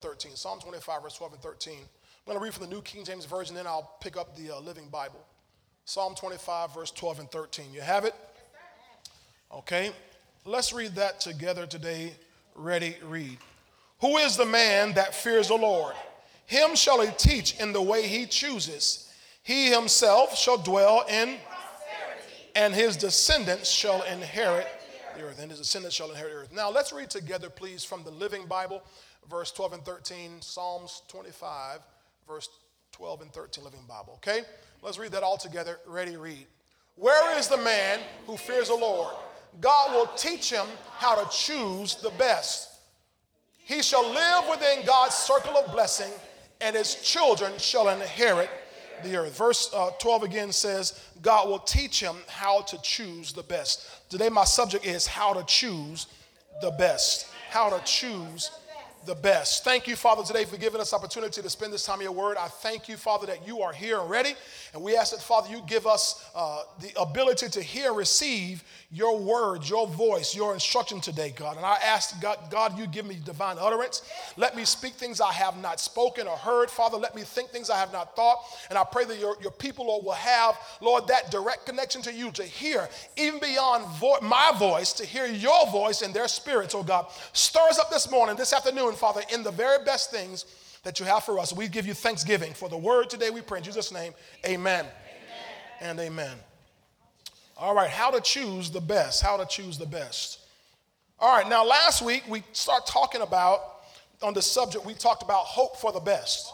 13. Psalm 25, verse 12 and 13. I'm going to read from the New King James Version, then I'll pick up the uh, Living Bible. Psalm 25, verse 12 and 13. You have it? Okay. Let's read that together today. Ready, read. Who is the man that fears the Lord? Him shall he teach in the way he chooses. He himself shall dwell in and his descendants shall inherit the earth. And his descendants shall inherit the earth. Now let's read together, please, from the Living Bible, verse 12 and 13, Psalms 25, verse 12 and 13, Living Bible. Okay? Let's read that all together. Ready, read. Where is the man who fears the Lord? God will teach him how to choose the best. He shall live within God's circle of blessing, and his children shall inherit the earth. Verse uh, 12 again says, God will teach him how to choose the best. Today, my subject is how to choose the best. How to choose the best. Thank you, Father, today for giving us opportunity to spend this time in your word. I thank you, Father, that you are here and ready. And we ask that, Father, you give us uh, the ability to hear receive your word, your voice, your instruction today, God. And I ask, God, God, you give me divine utterance. Let me speak things I have not spoken or heard. Father, let me think things I have not thought. And I pray that your, your people, Lord, will have, Lord, that direct connection to you to hear, even beyond vo- my voice, to hear your voice in their spirits, oh God. Stir us up this morning, this afternoon, Father, in the very best things that you have for us. We give you thanksgiving for the word today. We pray in Jesus' name. Amen, amen. and amen. All right, how to choose the best. How to choose the best. All right, now last week we start talking about on the subject we talked about hope for the best.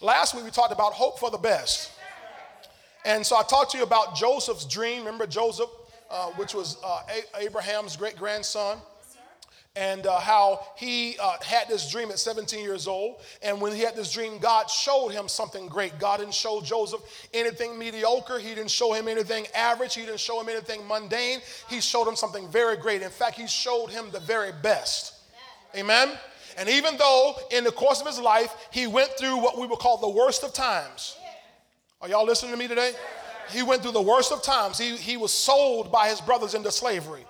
Last week we talked about hope for the best. And so I talked to you about Joseph's dream. Remember Joseph, uh, which was uh, Abraham's great grandson? And uh, how he uh, had this dream at 17 years old. And when he had this dream, God showed him something great. God didn't show Joseph anything mediocre, He didn't show him anything average, He didn't show him anything mundane. He showed him something very great. In fact, He showed him the very best. Amen? And even though in the course of his life, he went through what we would call the worst of times. Are y'all listening to me today? He went through the worst of times. He, he was sold by his brothers into slavery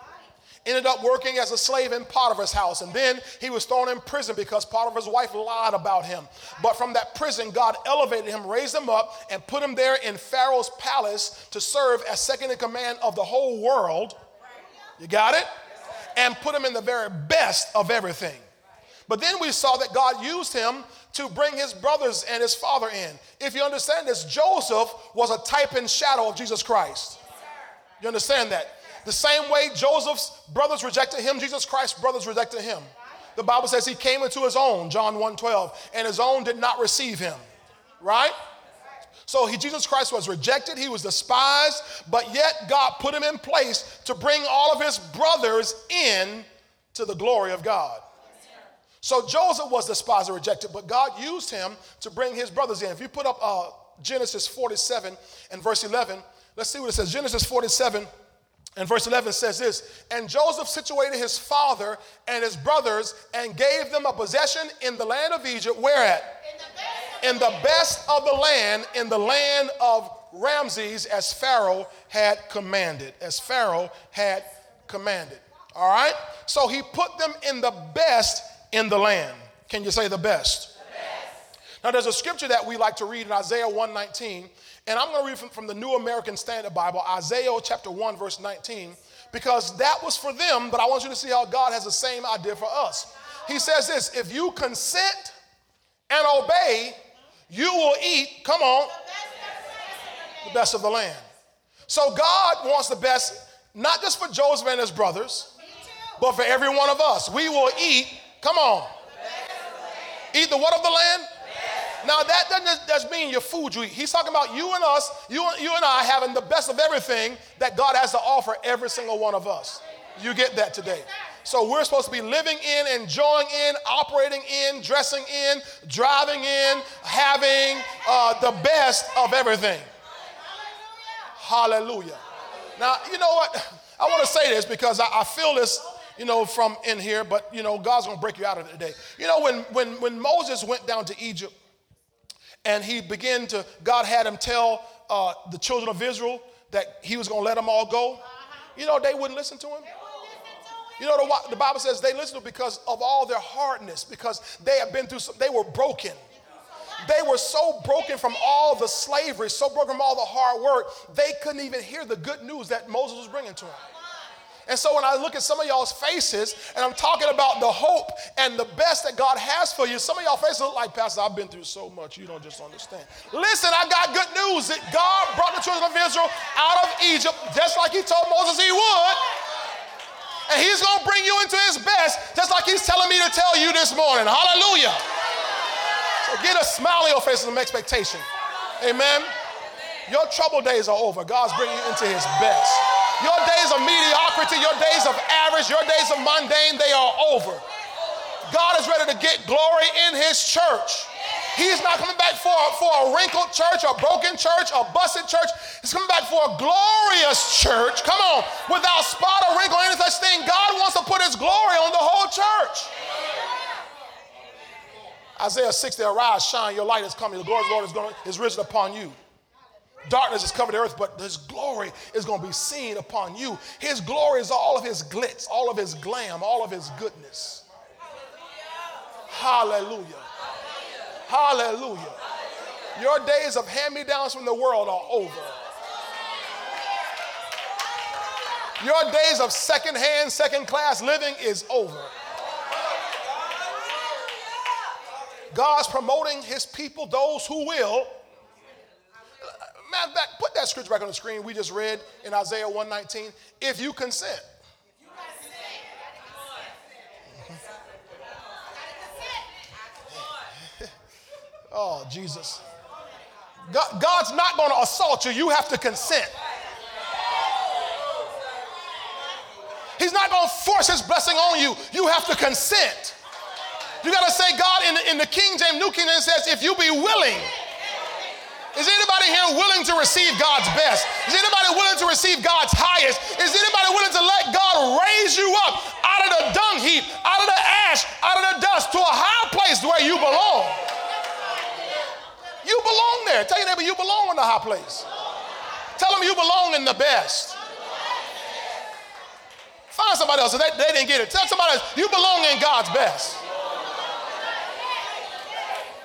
ended up working as a slave in Potiphar's house. And then he was thrown in prison because Potiphar's wife lied about him. But from that prison, God elevated him, raised him up, and put him there in Pharaoh's palace to serve as second in command of the whole world. You got it? And put him in the very best of everything. But then we saw that God used him to bring his brothers and his father in. If you understand this, Joseph was a type and shadow of Jesus Christ. You understand that? The same way Joseph's brothers rejected him, Jesus Christ's brothers rejected him. The Bible says he came into his own, John 1:12, and his own did not receive him. Right? So he, Jesus Christ was rejected, he was despised, but yet God put him in place to bring all of his brothers in to the glory of God. So Joseph was despised and rejected, but God used him to bring his brothers in. If you put up uh, Genesis 47 and verse 11, let's see what it says. Genesis 47 and verse 11 says this And Joseph situated his father and his brothers and gave them a possession in the land of Egypt. Where at? In the best, in the, best of the land, in the land of Ramses, as Pharaoh had commanded. As Pharaoh had commanded. All right? So he put them in the best in the land. Can you say the best? the best? Now there's a scripture that we like to read in Isaiah 119 and I'm going to read from, from the New American Standard Bible, Isaiah chapter 1, verse 19, because that was for them, but I want you to see how God has the same idea for us. He says this if you consent and obey, you will eat, come on, the best of the land. So God wants the best, not just for Joseph and his brothers, but for every one of us. We will eat, come on, eat the what of the land? Now that doesn't just mean your food you. He's talking about you and us, you, you and I having the best of everything that God has to offer every single one of us. You get that today. So we're supposed to be living in, enjoying in, operating in, dressing in, driving in, having uh, the best of everything. Hallelujah. Now, you know what? I want to say this because I, I feel this you know, from in here, but you know, God's gonna break you out of it today. You know, when when when Moses went down to Egypt, and he began to, God had him tell uh, the children of Israel that he was going to let them all go. You know, they wouldn't listen to him. You know, the, the Bible says they listened to because of all their hardness, because they have been through, some, they were broken. They were so broken from all the slavery, so broken from all the hard work, they couldn't even hear the good news that Moses was bringing to them. And so when I look at some of y'all's faces and I'm talking about the hope and the best that God has for you, some of y'all faces look like, Pastor, I've been through so much, you don't just understand. Listen, I got good news that God brought the children of Israel out of Egypt just like He told Moses He would. And He's going to bring you into His best just like He's telling me to tell you this morning. Hallelujah. So get a smile on your face and some expectation. Amen. Your trouble days are over. God's bringing you into His best. Your days of mediocrity, your days of average, your days of mundane, they are over. God is ready to get glory in his church. He's not coming back for, for a wrinkled church, a broken church, a busted church. He's coming back for a glorious church. Come on, without spot or wrinkle or any such thing. God wants to put his glory on the whole church. Isaiah 60, arise, shine, your light is coming. The glory of the Lord is, going, is risen upon you. Darkness has covered the earth, but his glory is going to be seen upon you. His glory is all of his glitz, all of his glam, all of his goodness. Hallelujah. Hallelujah. Your days of hand me downs from the world are over. Your days of second hand, second class living is over. God's promoting his people, those who will Matter of fact, put that scripture back on the screen we just read in Isaiah 119. If you consent. oh, Jesus. God, God's not going to assault you. You have to consent. He's not going to force his blessing on you. You have to consent. You got to say, God, in in the King James, New King James says, if you be willing. Is anybody here willing to receive God's best? Is anybody willing to receive God's highest? Is anybody willing to let God raise you up out of the dung heap, out of the ash, out of the dust to a high place where you belong? You belong there. Tell your neighbor you belong in the high place. Tell them you belong in the best. Find somebody else. So they, they didn't get it. Tell somebody else you belong in God's best.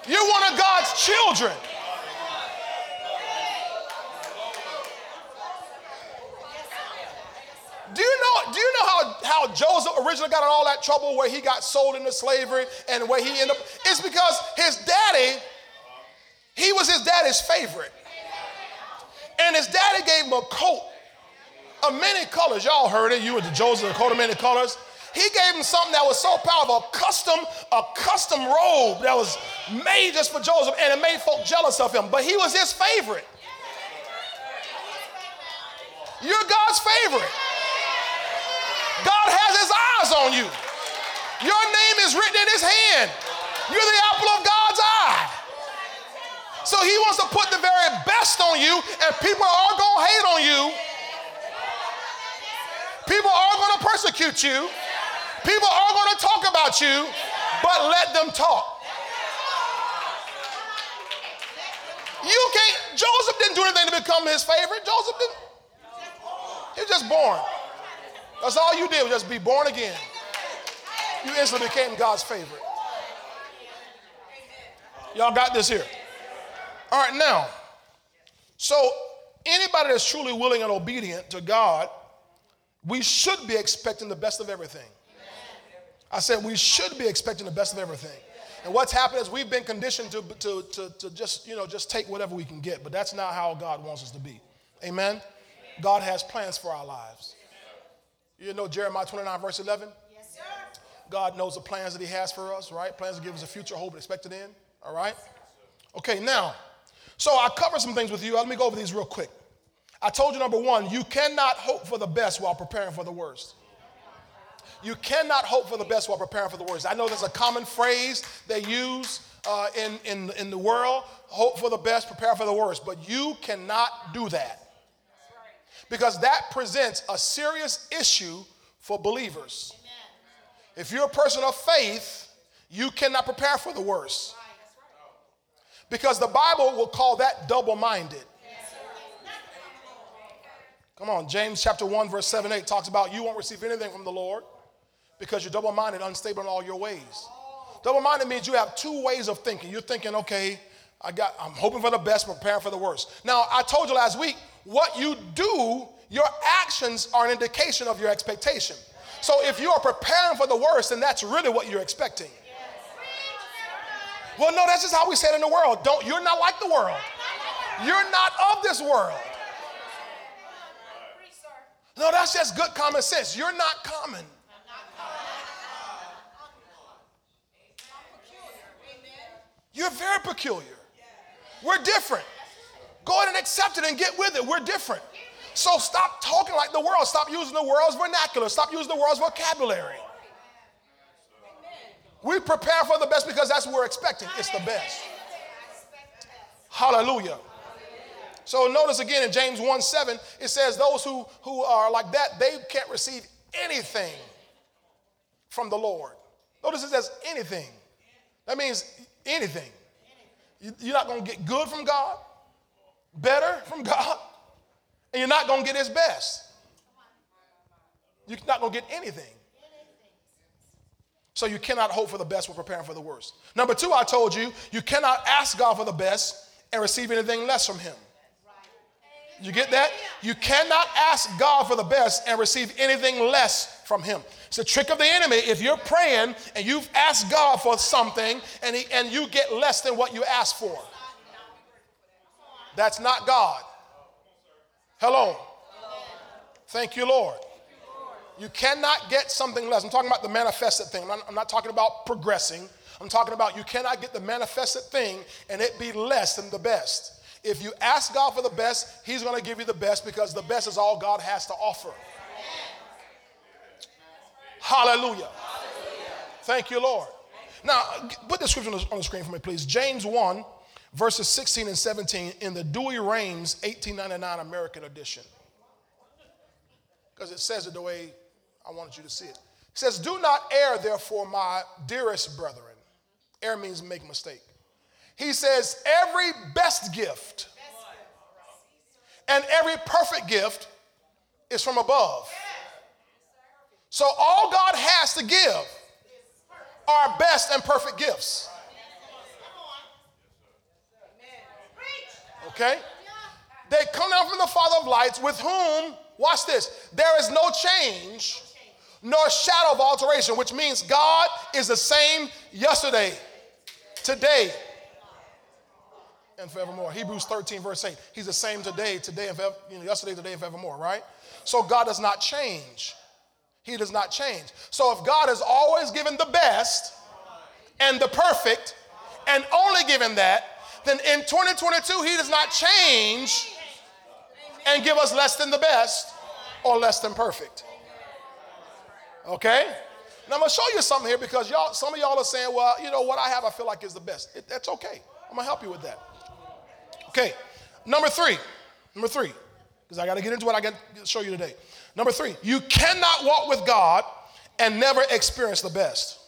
You're one of God's children. Do you know, do you know how, how Joseph originally got in all that trouble where he got sold into slavery and where he ended up? It's because his daddy, he was his daddy's favorite. And his daddy gave him a coat of many colors. Y'all heard it. You were the Joseph, a coat of many colors. He gave him something that was so powerful, a custom, a custom robe that was made just for Joseph, and it made folk jealous of him. But he was his favorite. You're God's favorite. God has his eyes on you. Your name is written in his hand. You're the apple of God's eye. So he wants to put the very best on you, and people are going to hate on you. People are going to persecute you. People are going to talk about you, but let them talk. You can't, Joseph didn't do anything to become his favorite. Joseph didn't. He was just born. That's all you did was just be born again. You instantly became God's favorite. Y'all got this here. All right, now, so anybody that's truly willing and obedient to God, we should be expecting the best of everything. I said we should be expecting the best of everything. And what's happened is we've been conditioned to, to, to, to just, you know, just take whatever we can get, but that's not how God wants us to be. Amen? God has plans for our lives. You know Jeremiah 29, verse 11? Yes, sir. God knows the plans that He has for us, right? Plans to give us a future hope and expected end, all right? Okay, now, so I covered some things with you. Let me go over these real quick. I told you, number one, you cannot hope for the best while preparing for the worst. You cannot hope for the best while preparing for the worst. I know there's a common phrase they use uh, in, in, in the world hope for the best, prepare for the worst. But you cannot do that because that presents a serious issue for believers. If you're a person of faith, you cannot prepare for the worst. Because the Bible will call that double minded. Come on, James chapter 1, verse 7 8 talks about you won't receive anything from the Lord because you're double minded, unstable in all your ways. Double minded means you have two ways of thinking. You're thinking, okay, I got, I'm hoping for the best, preparing for the worst. Now, I told you last week, what you do, your actions are an indication of your expectation. So if you are preparing for the worst, then that's really what you're expecting. Well, no, that's just how we say it in the world. Don't you're not like the world. You're not of this world. No, that's just good common sense. You're not common. You're very peculiar. We're different. Go ahead and accept it and get with it. We're different. So stop talking like the world. Stop using the world's vernacular. Stop using the world's vocabulary. We prepare for the best because that's what we're expecting. It's the best. Hallelujah. So notice again in James 1 7, it says, Those who, who are like that, they can't receive anything from the Lord. Notice it says anything. That means anything. You're not going to get good from God, better from God, and you're not going to get His best. You're not going to get anything. So you cannot hope for the best while preparing for the worst. Number two, I told you, you cannot ask God for the best and receive anything less from Him. You get that? You cannot ask God for the best and receive anything less from Him. It's a trick of the enemy. If you're praying and you've asked God for something and, he, and you get less than what you asked for, that's not God. Hello. Thank you, Lord. You cannot get something less. I'm talking about the manifested thing. I'm not, I'm not, talking about progressing. I'm talking about you cannot get the manifested thing and it be less than the best. If you ask God for the best, He's going to give you the best because the best is all God has to offer. Hallelujah. Hallelujah. Thank you, Lord. Now, put the scripture on the screen for me, please. James 1, verses 16 and 17 in the Douay-Rheims 1899 American edition. Because it says it the way I wanted you to see it. It says, Do not err, therefore, my dearest brethren. Err means make mistake. He says, Every best gift and every perfect gift is from above. So all God has to give are best and perfect gifts. Okay? They come down from the Father of lights, with whom, watch this, there is no change nor shadow of alteration, which means God is the same yesterday, today, and forevermore. Hebrews 13, verse 8. He's the same today, today, and forever, you know, yesterday, today, and forevermore, right? So God does not change. He does not change. So if God has always given the best and the perfect and only given that, then in 2022, He does not change and give us less than the best or less than perfect. Okay? Now I'm gonna show you something here because y'all, some of y'all are saying, well, you know what I have, I feel like is the best. It, that's okay. I'm gonna help you with that. Okay, number three. Number three, because I got to get into what I got to show you today. Number three, you cannot walk with God and never experience the best.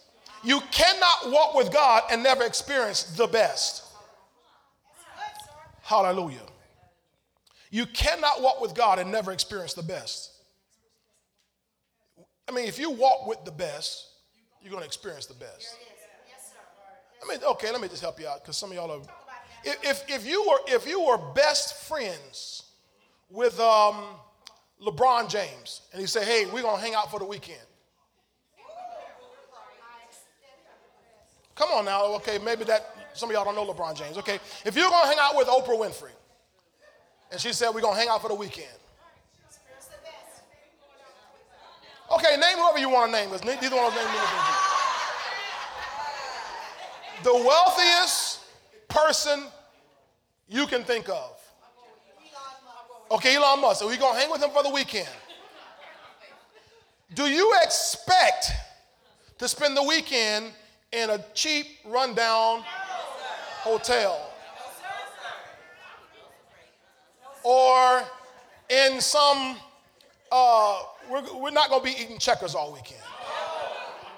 You cannot walk with God and never experience the best. Hallelujah. You cannot walk with God and never experience the best. I mean, if you walk with the best, you're going to experience the best. I mean, okay, let me just help you out because some of y'all are if, if, you were, if you were best friends with um, LeBron James and he said, hey, we're going to hang out for the weekend. Come on now, okay, maybe that, some of y'all don't know LeBron James, okay. If you're to hang out with Oprah Winfrey and she said, we're to hang out for the weekend. Okay, name whoever you want to name, because neither one of those names mean anything. The wealthiest person you can think of. Okay, Elon Musk. We're going to hang with him for the weekend. Do you expect to spend the weekend in a cheap, rundown hotel? Or in some, uh, we're, we're not going to be eating checkers all weekend.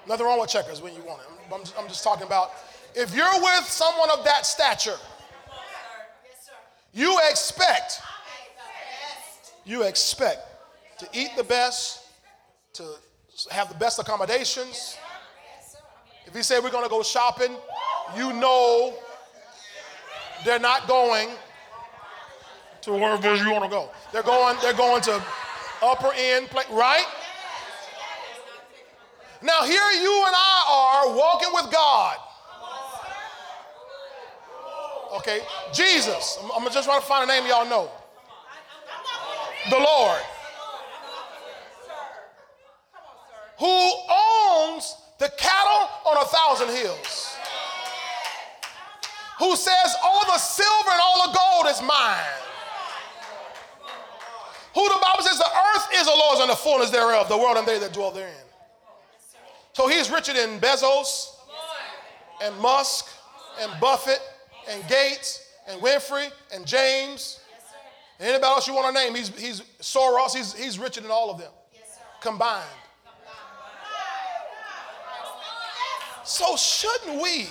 Nothing wrong with checkers when you want it. I'm, I'm just talking about if you're with someone of that stature, you expect, you expect to eat the best, to have the best accommodations. If he said we're going to go shopping, you know they're not going to wherever you want to go. They're going, they're going to upper end, play, right? Now, here you and I are walking with God. Okay, Jesus. I'm, I'm just trying to find a name y'all know. The Lord. Who owns the cattle on a thousand hills. Who says, All the silver and all the gold is mine. Who the Bible says, The earth is the Lord's and the fullness thereof, the world and they that dwell therein. So he's richer than Bezos and Musk and Buffett and Gates and Winfrey and James. And anybody else you want to name, he's, he's Soros, he's, he's richer than all of them combined. So shouldn't we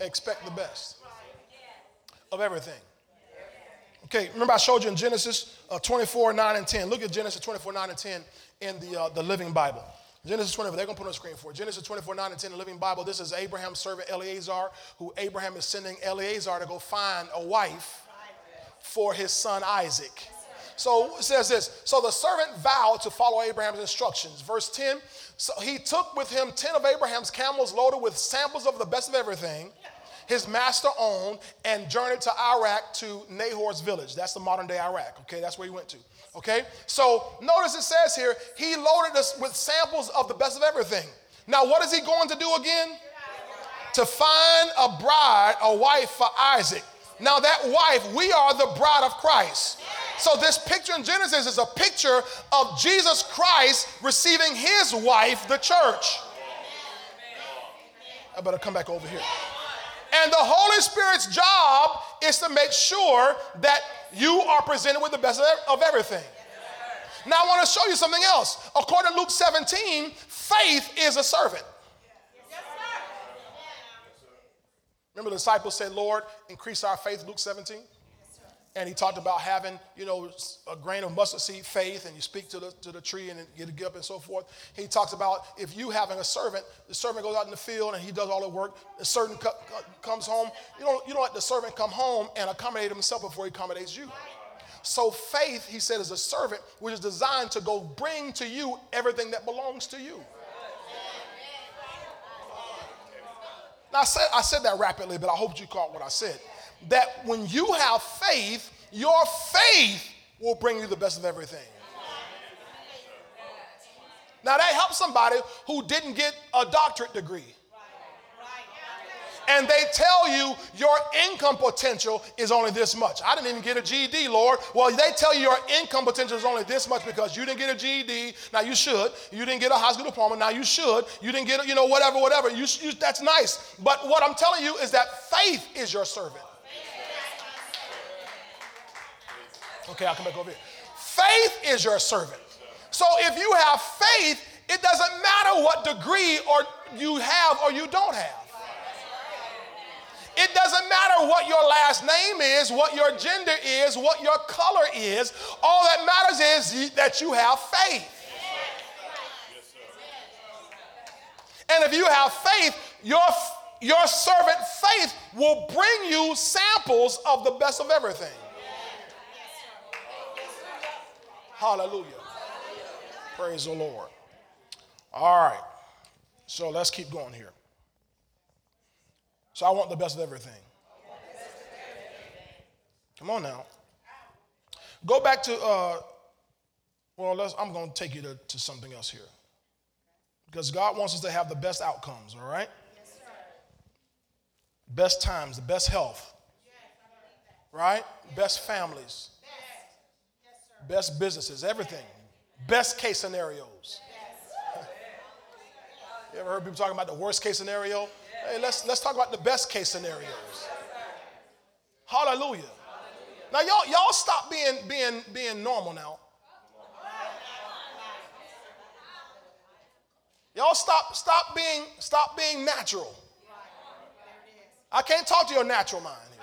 expect the best of everything? Okay, remember I showed you in Genesis uh, 24, 9, and 10. Look at Genesis 24, 9, and 10 in the, uh, the Living Bible. Genesis 24, they're going to put on the screen for it. Genesis 24, 9 and 10, the Living Bible. This is Abraham's servant Eliezer, who Abraham is sending Eliezer to go find a wife for his son Isaac. So it says this So the servant vowed to follow Abraham's instructions. Verse 10 So he took with him 10 of Abraham's camels loaded with samples of the best of everything his master owned and journeyed to Iraq to Nahor's village. That's the modern day Iraq. Okay, that's where he went to. Okay, so notice it says here he loaded us with samples of the best of everything. Now, what is he going to do again? To find a bride, a wife for Isaac. Now, that wife, we are the bride of Christ. So, this picture in Genesis is a picture of Jesus Christ receiving his wife, the church. I better come back over here. And the Holy Spirit's job is to make sure that you are presented with the best of everything. Now, I want to show you something else. According to Luke 17, faith is a servant. Remember, the disciples said, Lord, increase our faith, Luke 17? And he talked about having, you know, a grain of mustard seed faith, and you speak to the, to the tree and get it up and so forth. He talks about if you having a servant, the servant goes out in the field and he does all the work. The servant co- comes home. You don't, you don't let the servant come home and accommodate himself before he accommodates you. So faith, he said, is a servant which is designed to go bring to you everything that belongs to you. Now, I said, I said that rapidly, but I hope you caught what I said that when you have faith, your faith will bring you the best of everything. Now, that helps somebody who didn't get a doctorate degree. And they tell you your income potential is only this much. I didn't even get a GED, Lord. Well, they tell you your income potential is only this much because you didn't get a GED. Now you should. You didn't get a high school diploma. Now you should. You didn't get, you know, whatever, whatever. You, you, that's nice. But what I'm telling you is that faith is your servant. Okay, I'll come back over here. Faith is your servant. So if you have faith, it doesn't matter what degree or you have or you don't have. It doesn't matter what your last name is, what your gender is, what your color is. All that matters is that you have faith. And if you have faith, your, your servant faith will bring you samples of the best of everything. Hallelujah. Praise the Lord. All right. So let's keep going here. So I want the best of everything. Come on now. Go back to, uh, well, I'm going to take you to, to something else here. Because God wants us to have the best outcomes, all right? Yes, best times, the best health, right? Best families, best businesses, everything, best case scenarios. you ever heard people talking about the worst case scenario? Hey, let's, let's talk about the best case scenarios. Hallelujah. Now y'all, y'all stop being, being, being normal now. Y'all stop, stop being, stop being natural. I can't talk to your natural mind here.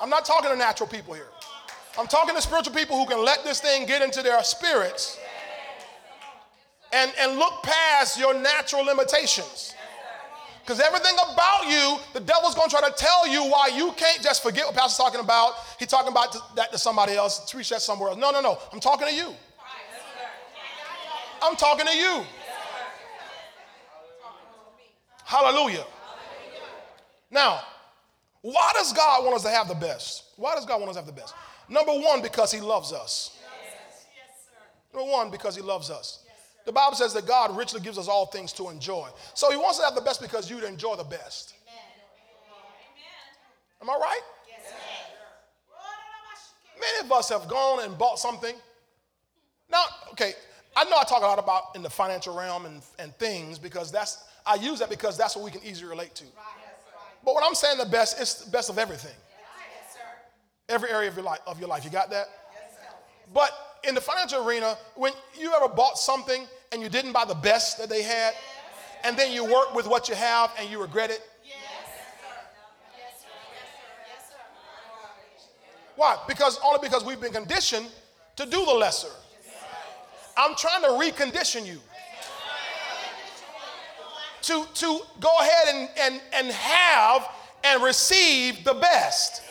I'm not talking to natural people here. I'm talking to spiritual people who can let this thing get into their spirits and, and look past your natural limitations. Because everything about you, the devil's going to try to tell you why you can't just forget what Pastor's talking about. He's talking about that to somebody else, preach that somewhere else. No, no, no. I'm talking to you. I'm talking to you. Hallelujah. Now, why does God want us to have the best? Why does God want us to have the best? Number one, because He loves us. Number one, because He loves us. The Bible says that God richly gives us all things to enjoy. So He wants to have the best because you enjoy the best. Am I right? Many of us have gone and bought something. Now, okay, I know I talk a lot about in the financial realm and, and things because that's, I use that because that's what we can easily relate to. But what I'm saying the best, is the best of everything. Every area of your life, of your life. You got that? But in the financial arena, when you ever bought something and you didn't buy the best that they had, and then you work with what you have and you regret it? Yes. Yes, sir. Yes, sir. Yes, sir. Yes, sir. Why? Because only because we've been conditioned to do the lesser. I'm trying to recondition you to, to go ahead and, and, and have and receive the best.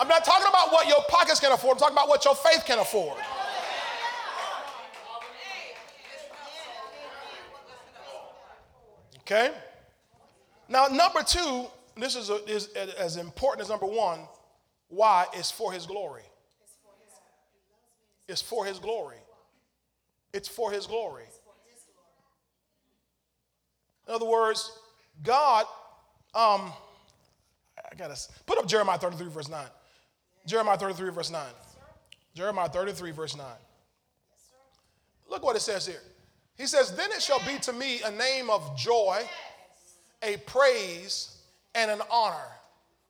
I'm not talking about what your pockets can afford, I'm talking about what your faith can afford. Okay? Now, number two, this is, a, is as important as number one. Why? It's for his glory. It's for his glory. It's for his glory. In other words, God, um, I gotta put up Jeremiah 33, verse 9. Jeremiah 33, verse 9. Jeremiah 33, verse 9. Look what it says here. He says, Then it shall be to me a name of joy, a praise, and an honor.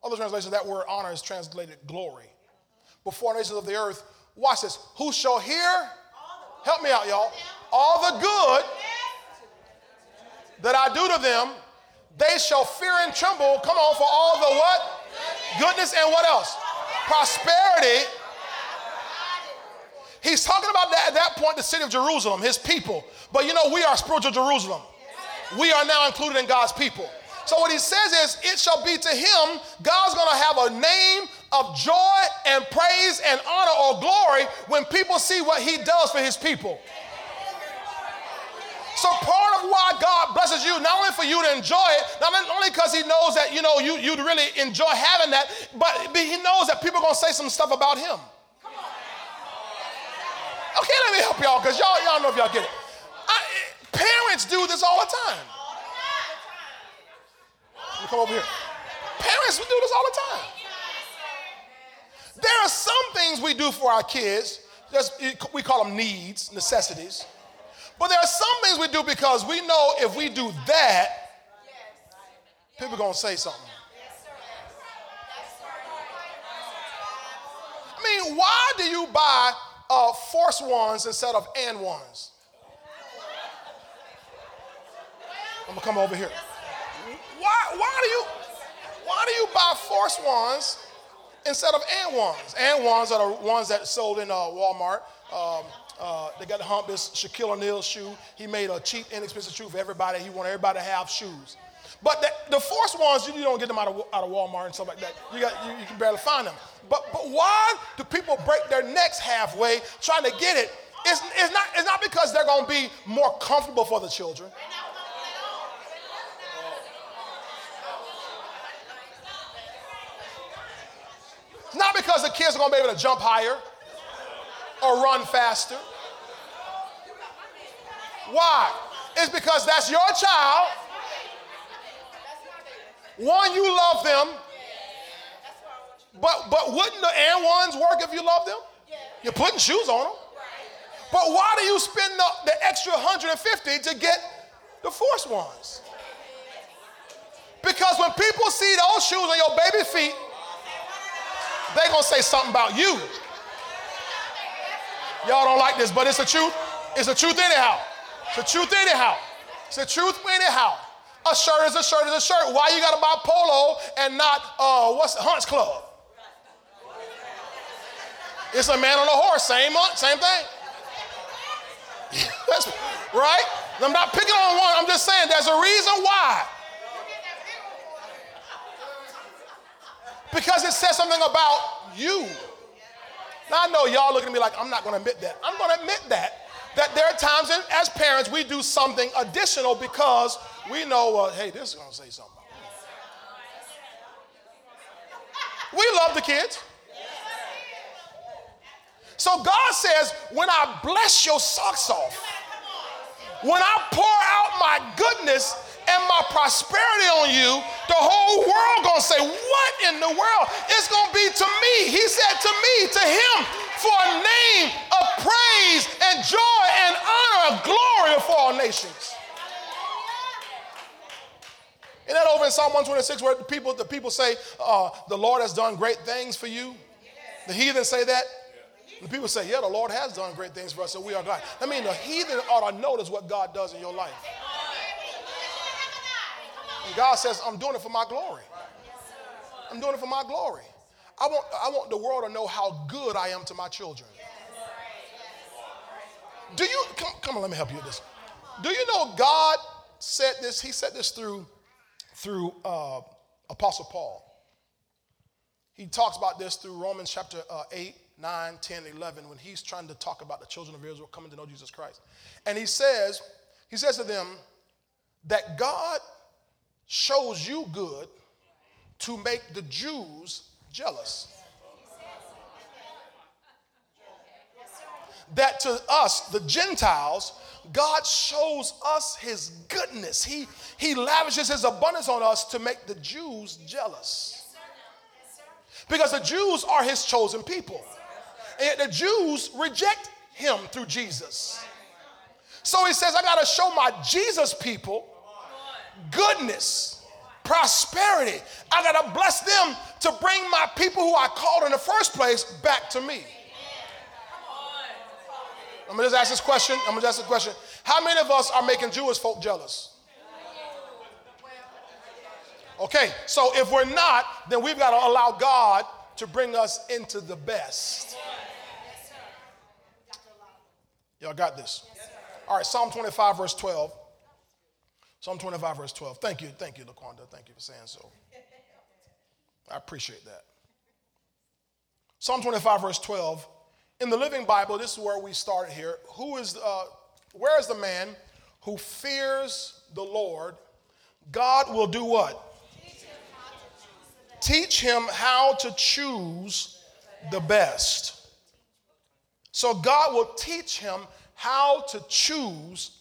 Other translations, that word honor is translated glory. Before nations of the earth, watch this. Who shall hear? Help me out, y'all. All the good that I do to them, they shall fear and tremble. Come on, for all the what? Goodness and what else? Prosperity. He's talking about that at that point, the city of Jerusalem, his people. But you know, we are spiritual Jerusalem. We are now included in God's people. So what he says is, it shall be to him, God's to have a name of joy and praise and honor or glory when people see what he does for his people. So part of why God blesses you, not only for you to enjoy it, not only because He knows that you know you you'd really enjoy having that, but He knows that people are gonna say some stuff about Him. Okay, let me help y'all because y'all y'all know if y'all get it. I, parents do this all the time. You come over here. Parents we do this all the time. There are some things we do for our kids. Just, we call them needs, necessities. But there are some things we do because we know if we do that, people are going to say something. I mean, why do you buy uh, force ones instead of and ones? I'm gonna come over here. Why, why do you why do you buy force ones instead of and ones? And ones are the ones that sold in uh, Walmart. Um, uh, they got to hump this Shaquille O'Neal shoe. He made a cheap, inexpensive shoe for everybody. He wanted everybody to have shoes. But the, the force ones, you, don't get them out of, out of Walmart and stuff like that. You, got, you, you can barely find them. But, but why do people break their necks halfway trying to get it? It's, it's, not, it's not because they're going to be more comfortable for the children. It's not because the kids are going to be able to jump higher or run faster. Why? It's because that's your child. One, you love them. But but wouldn't the and ones work if you love them? You're putting shoes on them. But why do you spend the, the extra 150 to get the force ones? Because when people see those shoes on your baby feet, they're gonna say something about you. Y'all don't like this, but it's the truth. It's the truth anyhow. It's the truth anyhow. It's the truth anyhow. A shirt is a shirt is a shirt. Why you got to buy polo and not uh, what's the Hunts Club? It's a man on a horse, same same thing. Right? I'm not picking on one. I'm just saying there's a reason why. Because it says something about you. Now I know y'all looking at me like I'm not going to admit that. I'm going to admit that that there are times in, as parents we do something additional because we know, uh, hey, this is going to say something. We love the kids. So God says, when I bless your socks off, when I pour out my goodness and my prosperity on you, the whole world gonna say, What in the world? It's gonna be to me. He said to me, to him, for a name of praise and joy and honor and glory for all nations. Isn't that over in Psalm 126 where the people, the people say, uh, the Lord has done great things for you? The heathen say that? The people say, yeah, the Lord has done great things for us, so we are glad. I mean, the heathen ought to notice what God does in your life. And God says, I'm doing it for my glory. I'm doing it for my glory. I want, I want the world to know how good I am to my children. Do you, come, come on, let me help you with this. Do you know God said this? He said this through, through uh, Apostle Paul. He talks about this through Romans chapter uh, 8, 9, 10, 11, when he's trying to talk about the children of Israel coming to know Jesus Christ. And he says, he says to them that God shows you good to make the Jews jealous. That to us, the Gentiles, God shows us his goodness. He, he lavishes his abundance on us to make the Jews jealous. Because the Jews are his chosen people. And the Jews reject him through Jesus. So he says, I got to show my Jesus people goodness, prosperity. I got to bless them to bring my people who I called in the first place back to me. I'm gonna just ask this question. I'm gonna ask this question. How many of us are making Jewish folk jealous? Okay, so if we're not, then we've got to allow God to bring us into the best. Y'all got this? All right, Psalm 25, verse 12. Psalm 25, verse 12. Thank you, thank you, Laquanda. Thank you for saying so. I appreciate that. Psalm 25, verse 12. In the Living Bible, this is where we started here. Who is, uh, where is the man who fears the Lord? God will do what? Teach him how to choose the best. So God will teach him how to choose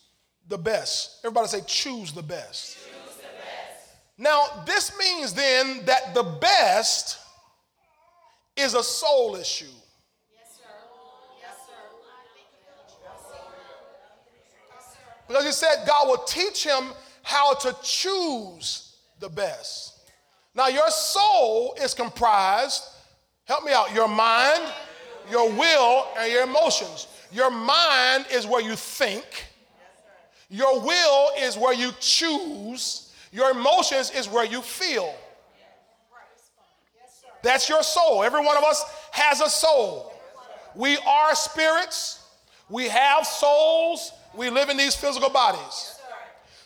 the best. Everybody say, choose the best. Choose the best. Now, this means then that the best is a soul issue. Because he said God will teach him how to choose the best. Now, your soul is comprised, help me out, your mind, your will, and your emotions. Your mind is where you think. Your will is where you choose. Your emotions is where you feel. That's your soul. Every one of us has a soul. We are spirits. We have souls. We live in these physical bodies.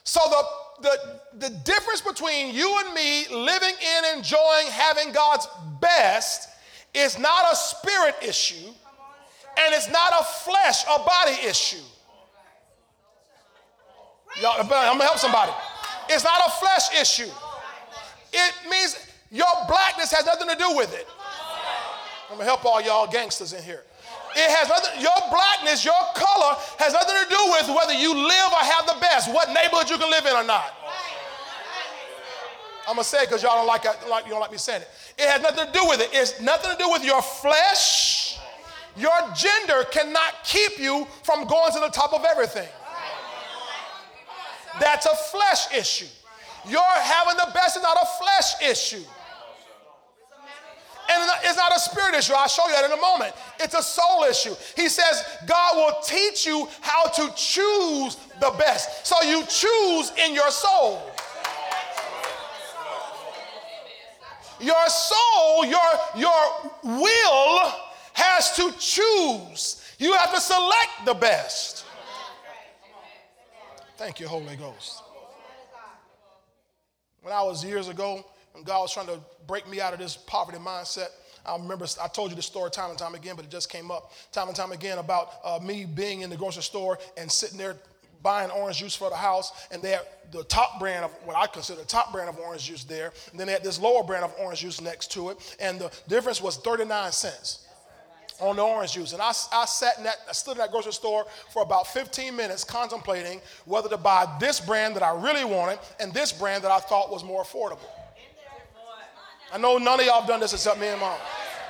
So the, the, the difference between you and me living in, enjoying, having God's best is not a spirit issue and it's not a flesh or body issue. Y'all, I'm gonna help somebody. It's not a flesh issue. It means your blackness has nothing to do with it. I'm gonna help all y'all gangsters in here. It has nothing, your blackness, your color has nothing to do with whether you live or have the best, what neighborhood you can live in or not. I'm gonna say it because y'all don't like, like you don't like me saying it. It has nothing to do with it. It's nothing to do with your flesh. Your gender cannot keep you from going to the top of everything. That's a flesh issue. Your having the best is not a flesh issue. And it's not a spirit issue. I'll show you that in a moment. It's a soul issue. He says, God will teach you how to choose the best. So you choose in your soul. Your soul, your, your will has to choose. You have to select the best. Thank you, Holy Ghost. When I was years ago, when God was trying to break me out of this poverty mindset, I remember I told you the story time and time again, but it just came up time and time again about uh, me being in the grocery store and sitting there buying orange juice for the house, and they had the top brand of what I consider the top brand of orange juice there, and then they had this lower brand of orange juice next to it, and the difference was 39 cents on the orange juice. And I, I sat in that, I stood in that grocery store for about 15 minutes contemplating whether to buy this brand that I really wanted and this brand that I thought was more affordable. I know none of y'all have done this except me and mom.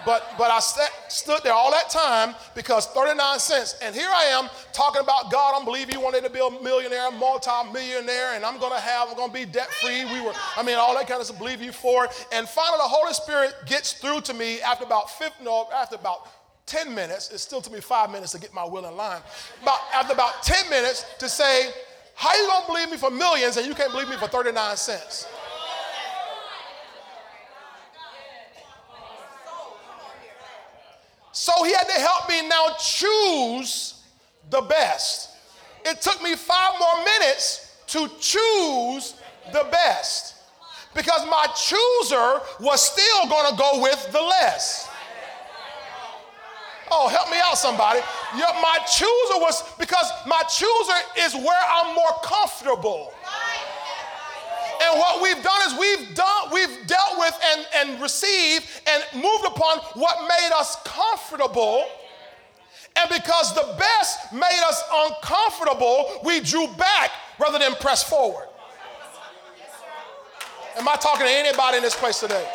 But, but I sat, stood there all that time because 39 cents. And here I am talking about God. I'm believing you wanted to be a millionaire, multi-millionaire, and I'm to have, I'm to be debt free. We were, I mean, all that kind of stuff, believe you for it. And finally, the Holy Spirit gets through to me after about 50, no, after about 10 minutes. It still took me five minutes to get my will in line. About, after about 10 minutes to say, how you to believe me for millions and you can't believe me for 39 cents? So he had to help me now choose the best. It took me five more minutes to choose the best because my chooser was still to go with the less. Oh, help me out, somebody. My chooser was because my chooser is where I'm more comfortable. And what we've done is we've done, we've dealt with and, and received and moved upon what made us comfortable. And because the best made us uncomfortable, we drew back rather than press forward. Am I talking to anybody in this place today?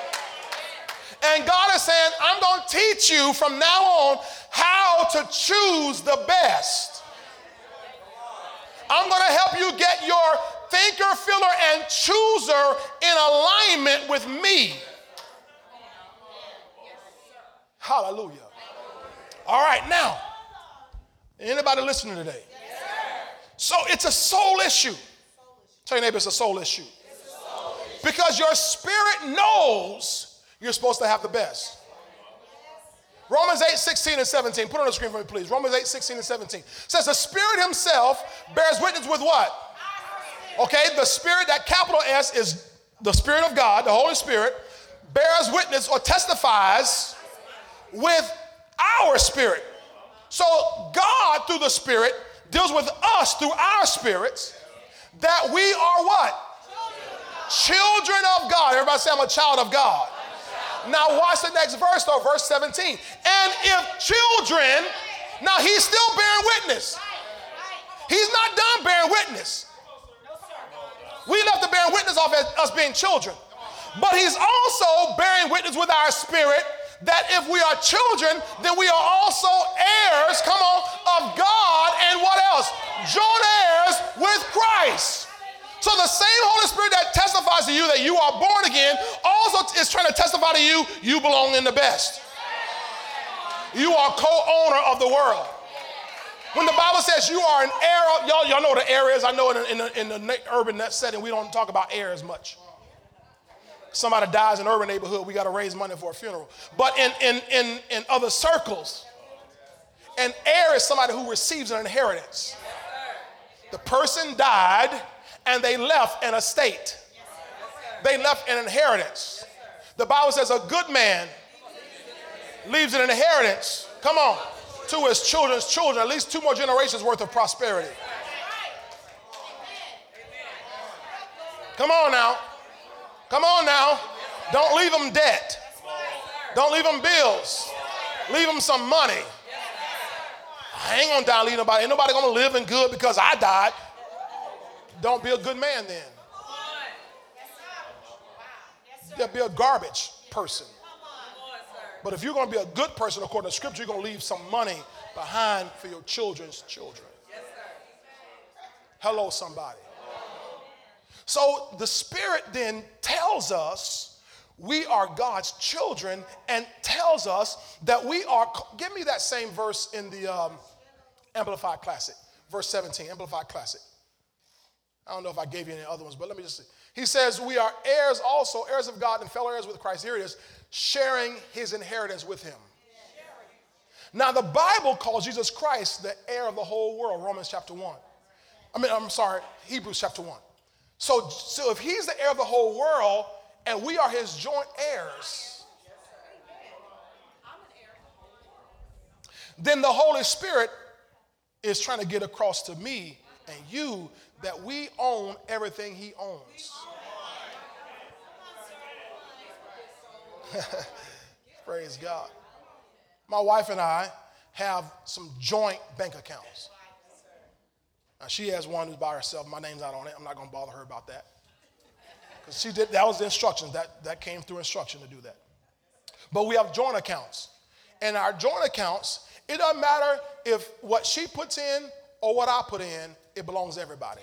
And God is saying, I'm going to teach you from now on how to choose the best. I'm going to help you get your thinker, filler, and chooser in alignment with me. Hallelujah. All right, now, anybody listening today? So it's a soul issue. Tell your neighbor it's a soul issue. Because your spirit knows you're supposed to have the best. Romans 8, 16 and 17. Put on the screen for me, please. Romans 8, 16 and 17. Says the Spirit Himself bears witness with what? Okay, the Spirit, that capital S is the Spirit of God, the Holy Spirit, bears witness or testifies with our spirit. So God, through the Spirit, deals with us through our spirits that we are what? Children of God. Everybody say, I'm a child of God. Now, watch the next verse, though, verse 17. And if children, now he's still bearing witness. He's not done bearing witness. We left the bearing witness off as us being children. But he's also bearing witness with our spirit that if we are children, then we are also heirs, come on, of God and what else? Joint heirs with Christ. So the same Holy Spirit that testifies to you that you are born again also is trying to testify to you you belong in the best. You are co-owner of the world. When the Bible says you are an heir, y'all, y'all know what an heir is. I know in, in, in, in the urban setting, we don't talk about heirs much. Somebody dies in an urban neighborhood, we got to raise money for a funeral. But in, in, in, in other circles, an heir is somebody who receives an inheritance. The person died and they left an estate. They left an inheritance. The Bible says a good man leaves an inheritance. Come on to his children's children, at least two more generations worth of prosperity. Come on now. Come on now. Don't leave them debt. Don't leave them bills. Leave them some money. I ain't gonna die leave nobody. Ain't nobody gonna live in good because I died. Don't be a good man then. You'll be a garbage person. But if you're going to be a good person according to scripture, you're going to leave some money behind for your children's children. Hello, somebody. So the Spirit then tells us we are God's children and tells us that we are. Give me that same verse in the um, Amplified Classic, verse 17, Amplified Classic. I don't know if I gave you any other ones, but let me just see. He says, We are heirs also, heirs of God and fellow heirs with Christ. Here it is, sharing his inheritance with him. Now, the Bible calls Jesus Christ the heir of the whole world, Romans chapter 1. I mean, I'm sorry, Hebrews chapter 1. So, so if he's the heir of the whole world and we are his joint heirs, then the Holy Spirit is trying to get across to me and you that we own everything he owns. Praise God. My wife and I have some joint bank accounts. Now, she has one who's by herself. My name's not on it. I'm not going to bother her about that. Because she did, that was the instructions. That, that came through instruction to do that. But we have joint accounts. And our joint accounts, it doesn't matter if what she puts in or what I put in, it belongs to everybody.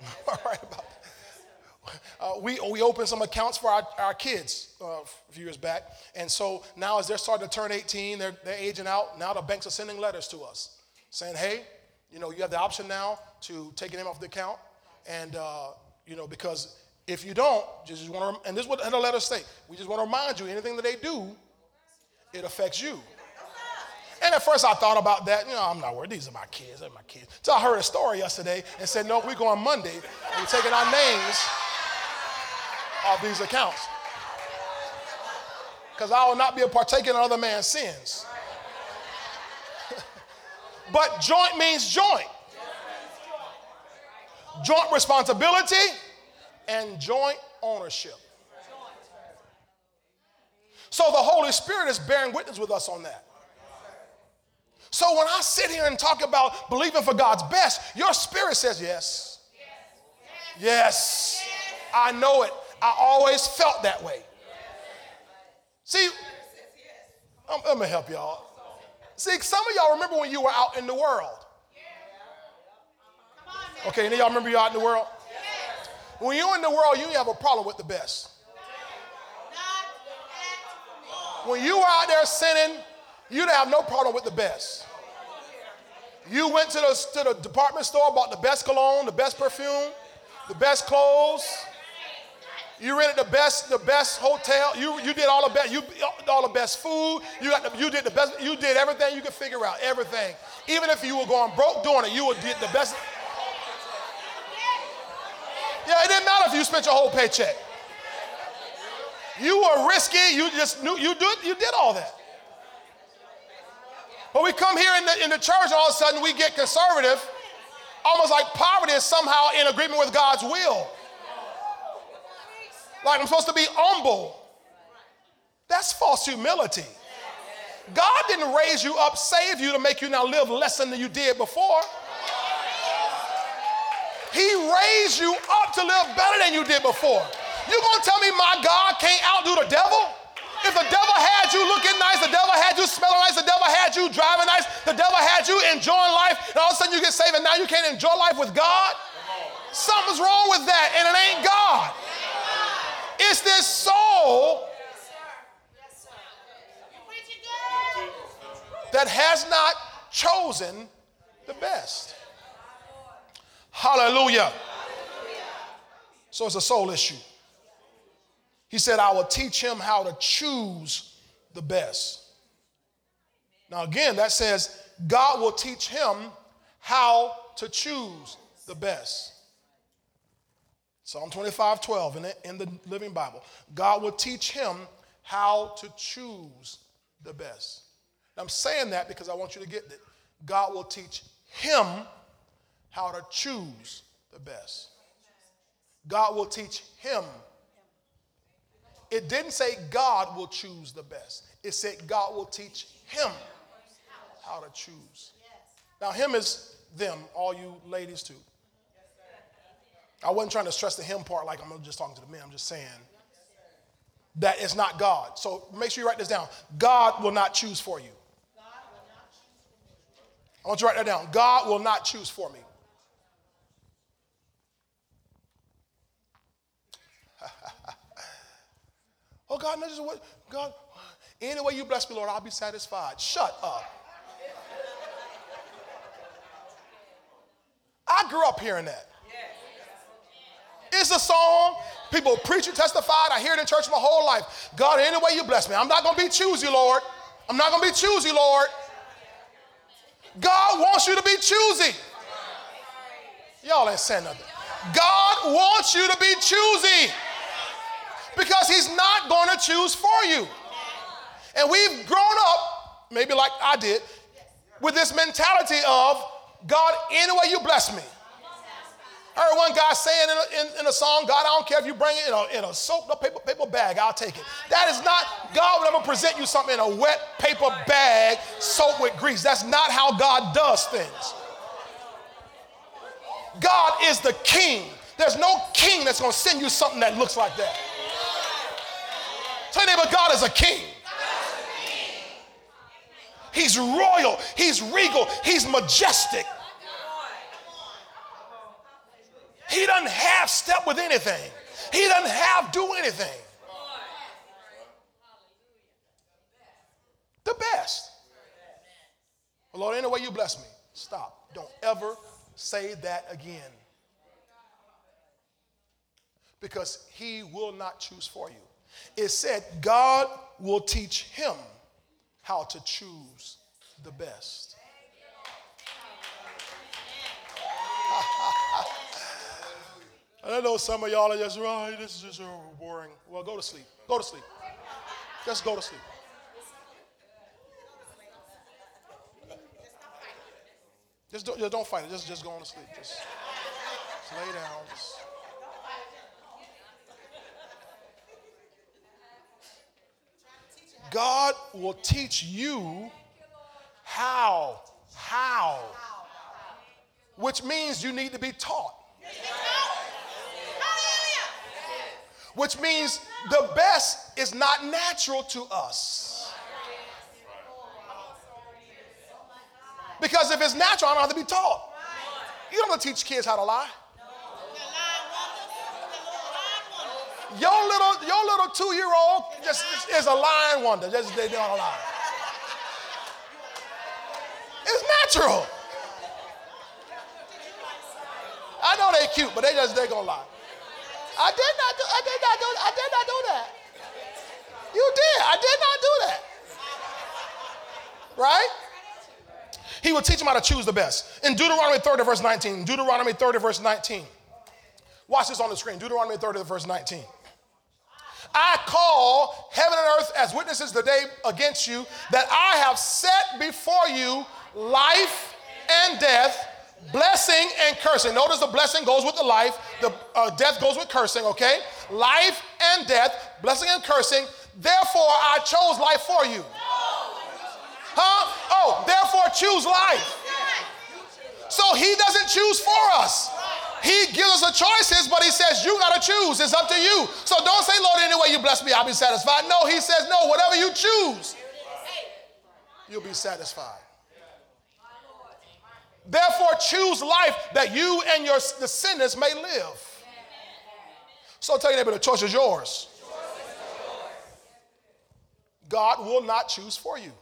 All right about that. Uh, we, we opened some accounts for our, our kids uh, a few years back. And so now, as they're starting to turn 18, they're, they're aging out. Now, the banks are sending letters to us saying, hey, you know, you have the option now to take your name off the account. And, uh, you know, because if you don't, just want to, and this is what the letter state. We just want to remind you anything that they do, it affects you. And at first I thought about that. You know, I'm not worried. These are my kids. They're my kids. So I heard a story yesterday and said, no, we're going Monday we're taking our names off these accounts. Because I will not be a partaker in another man's sins. but joint means joint. Joint responsibility and joint ownership. So the Holy Spirit is bearing witness with us on that. So when I sit here and talk about believing for God's best, your spirit says yes. Yes. I know it. I always felt that way. See, I'm, I'm gonna help y'all. See, some of y'all remember when you were out in the world. Okay, any y'all remember you out in the world? When you're in the world, you have a problem with the best. When you were out there sinning, you didn't have no problem with the best. You went to the, to the department store, bought the best cologne, the best perfume, the best clothes. You rented the best, the best hotel. You, you did all the best, you all the best food. You got the, you did the best, you did everything you could figure out, everything. Even if you were going broke doing it, you would did the best. Yeah, it didn't matter if you spent your whole paycheck. You were risky, you just knew you did you did all that. But we come here in the, in the church, all of a sudden we get conservative, almost like poverty is somehow in agreement with God's will. Like I'm supposed to be humble. That's false humility. God didn't raise you up, save you to make you now live less than you did before. He raised you up to live better than you did before. You gonna tell me my God can't outdo the devil? If the devil had you looking nice, the devil had you smelling nice, the devil had you driving nice, the devil had you enjoying life, and all of a sudden you get saved and now you can't enjoy life with God? Something's wrong with that, and it ain't God. It's this soul that has not chosen the best. Hallelujah. So it's a soul issue. He said, I will teach him how to choose the best. Now, again, that says God will teach him how to choose the best. Psalm 25, 12 in the, in the Living Bible. God will teach him how to choose the best. Now, I'm saying that because I want you to get it. God will teach him how to choose the best. God will teach him it didn't say God will choose the best. It said God will teach him how to choose. Now, him is them, all you ladies too. I wasn't trying to stress the him part like I'm just talking to the men. I'm just saying that it's not God. So make sure you write this down. God will not choose for you. I want you to write that down. God will not choose for me. Oh, God, what, God, any way you bless me, Lord, I'll be satisfied. Shut up. I grew up hearing that. It's a song. People preach and testified. I hear it in church my whole life. God, any way you bless me. I'm not going to be choosy, Lord. I'm not going to be choosy, Lord. God wants you to be choosy. Y'all ain't saying nothing. God wants you to be choosy because He's not going to choose for you. And we've grown up, maybe like I did, with this mentality of God, any way you bless me. I heard one guy saying in a, in, in a, song, God, I don't care if you bring it in a, in a soaked paper, paper bag, I'll take it. That is not, God will never present you something in a wet paper bag soaked with grease. That's not how God does things. God is the king. There's no king that's going to send you something that looks like that. Tell your neighbor, God is a king. He's royal, he's regal, he's majestic. He doesn't have step with anything. He doesn't have do anything. The best. Well, Lord, any way you bless me, stop. Don't ever say that again. Because he will not choose for you. It said God will teach him how to choose the best. I know some of y'all are just, right, this is just boring. Well, go to sleep. Go to sleep. Just go to sleep. Just don't, just don't fight it. Just, just go on to sleep. Just, just lay down. Just. God will teach you how. How. Which means you need to be taught. Which means the best is not natural to us. Because if it's natural, I don't have to be taught. You don't have to teach kids how to lie. Your little, your little two-year-old just is a lying wonder. Just they don't lie. It's natural. I know they cute, but they just they gonna lie. I did not do. I did not do. I did not do that. You did. I did not do that. Right? He will teach them how to choose the best. In Deuteronomy 30, verse 19. Deuteronomy 30, verse 19. Watch this on the screen. Deuteronomy 30, verse 19. I call heaven and earth as witnesses today against you that I have set before you life and death, blessing and cursing. Notice the blessing goes with the life, the uh, death goes with cursing, okay? Life and death, blessing and cursing. Therefore, I chose life for you. Huh? Oh, therefore, choose life. So he doesn't choose for us. He gives us choices, but he says, You got to choose. It's up to you. So don't say, Lord, any way you bless me, I'll be satisfied. No, he says, No, whatever you choose, you'll be satisfied. Therefore, choose life that you and your descendants may live. So I'll tell you, neighbor, the choice is yours. God will not choose for you.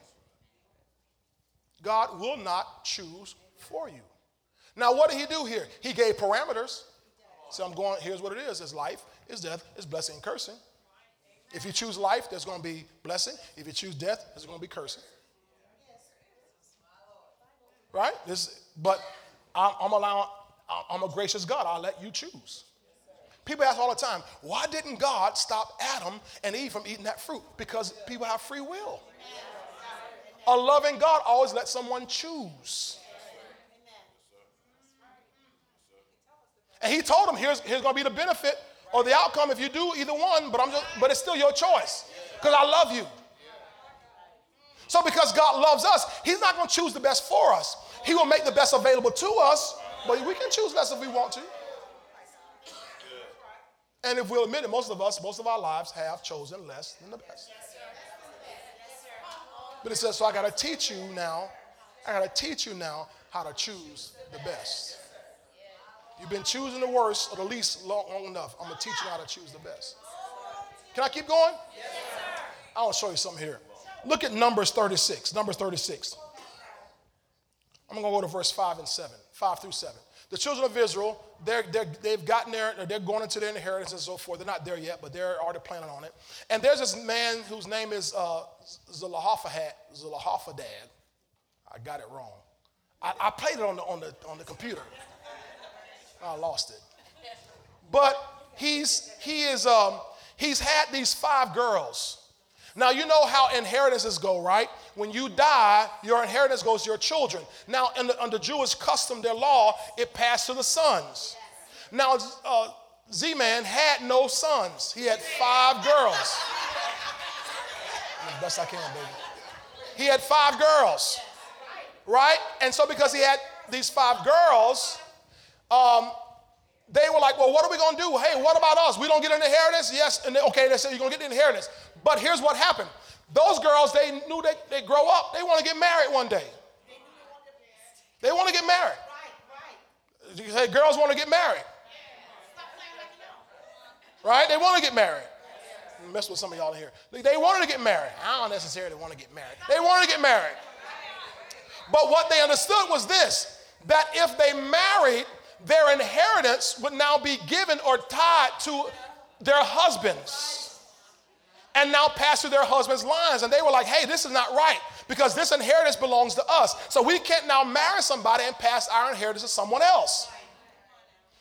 God will not choose for you. Now, what did he do here? He gave parameters. So I'm going, here's what it is it's life, it's death, it's blessing and cursing. If you choose life, there's going to be blessing. If you choose death, there's going to be cursing. Right? This, but I'm, I'm allowing, I'm a gracious God. I'll let you choose. People ask all the time, why didn't God stop Adam and Eve from eating that fruit? Because people have free will. A loving God always lets someone choose. And he told him, here's, here's going to be the benefit or the outcome if you do either one, but, I'm just, but it's still your choice because I love you. So, because God loves us, He's not going to choose the best for us. He will make the best available to us, but we can choose less if we want to. And if we'll admit it, most of us, most of our lives have chosen less than the best. But it says, so I got to teach you now, I got to teach you now how to choose the best. You've been choosing the worst or the least long, long enough. I'm going to teach you how to choose the best. Can I keep going? Yes, I want to show you something here. Look at Numbers 36. Numbers 36. I'm going to go to verse 5 and 7. 5 through 7. The children of Israel, they're, they're, they've gotten there, they're going into their inheritance and so forth. They're not there yet, but they're already planning on it. And there's this man whose name is uh, Zelophehad. Zelophehad. I got it wrong. I, I played it on the, on, the, on the computer. I lost it. But he's, he is, um, he's had these five girls. Now, you know how inheritances go, right? When you die, your inheritance goes to your children. Now, the, under Jewish custom, their law, it passed to the sons. Now, uh, Z Man had no sons, he had five girls. Best I can, baby. He had five girls, right? And so, because he had these five girls, um, they were like, well, what are we going to do? Hey, what about us? We don't get an inheritance? Yes. And they, okay, they said, you're going to get the inheritance. But here's what happened. Those girls, they knew they, they grow up. They want to get married one day. They want to get married. You say girls want to get married. Right? They want to get married. Mess with some of y'all here. They wanted to get married. I don't necessarily want to get married. They wanted to get married. But what they understood was this that if they married, their inheritance would now be given or tied to their husbands and now pass through their husbands' lines. And they were like, hey, this is not right because this inheritance belongs to us. So we can't now marry somebody and pass our inheritance to someone else.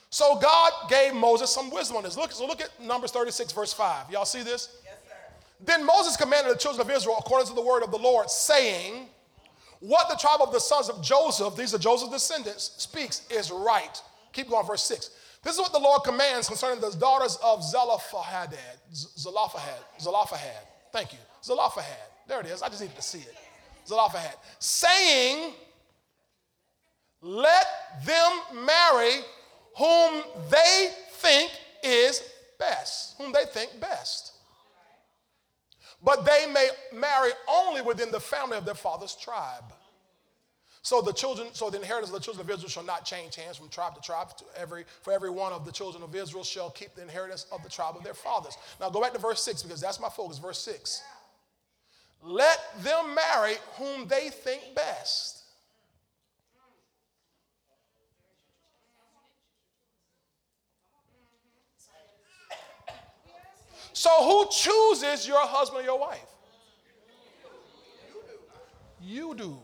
So God gave Moses some wisdom on this. Look, so look at Numbers 36, verse 5. Y'all see this? Yes, sir. Then Moses commanded the children of Israel according to the word of the Lord, saying, What the tribe of the sons of Joseph, these are Joseph's descendants, speaks is right. Keep going, verse 6. This is what the Lord commands concerning the daughters of Zelophehad. Zelophehad. Zelophehad. Thank you. Zelophehad. There it is. I just needed to see it. Zelophehad. Saying, let them marry whom they think is best. Whom they think best. But they may marry only within the family of their father's tribe. So the children, so the inheritance of the children of Israel shall not change hands from tribe to tribe. To every, for every one of the children of Israel shall keep the inheritance of the tribe of their fathers. Now go back to verse 6 because that's my focus. Verse 6. Let them marry whom they think best. So who chooses your husband or your wife? You do. You do.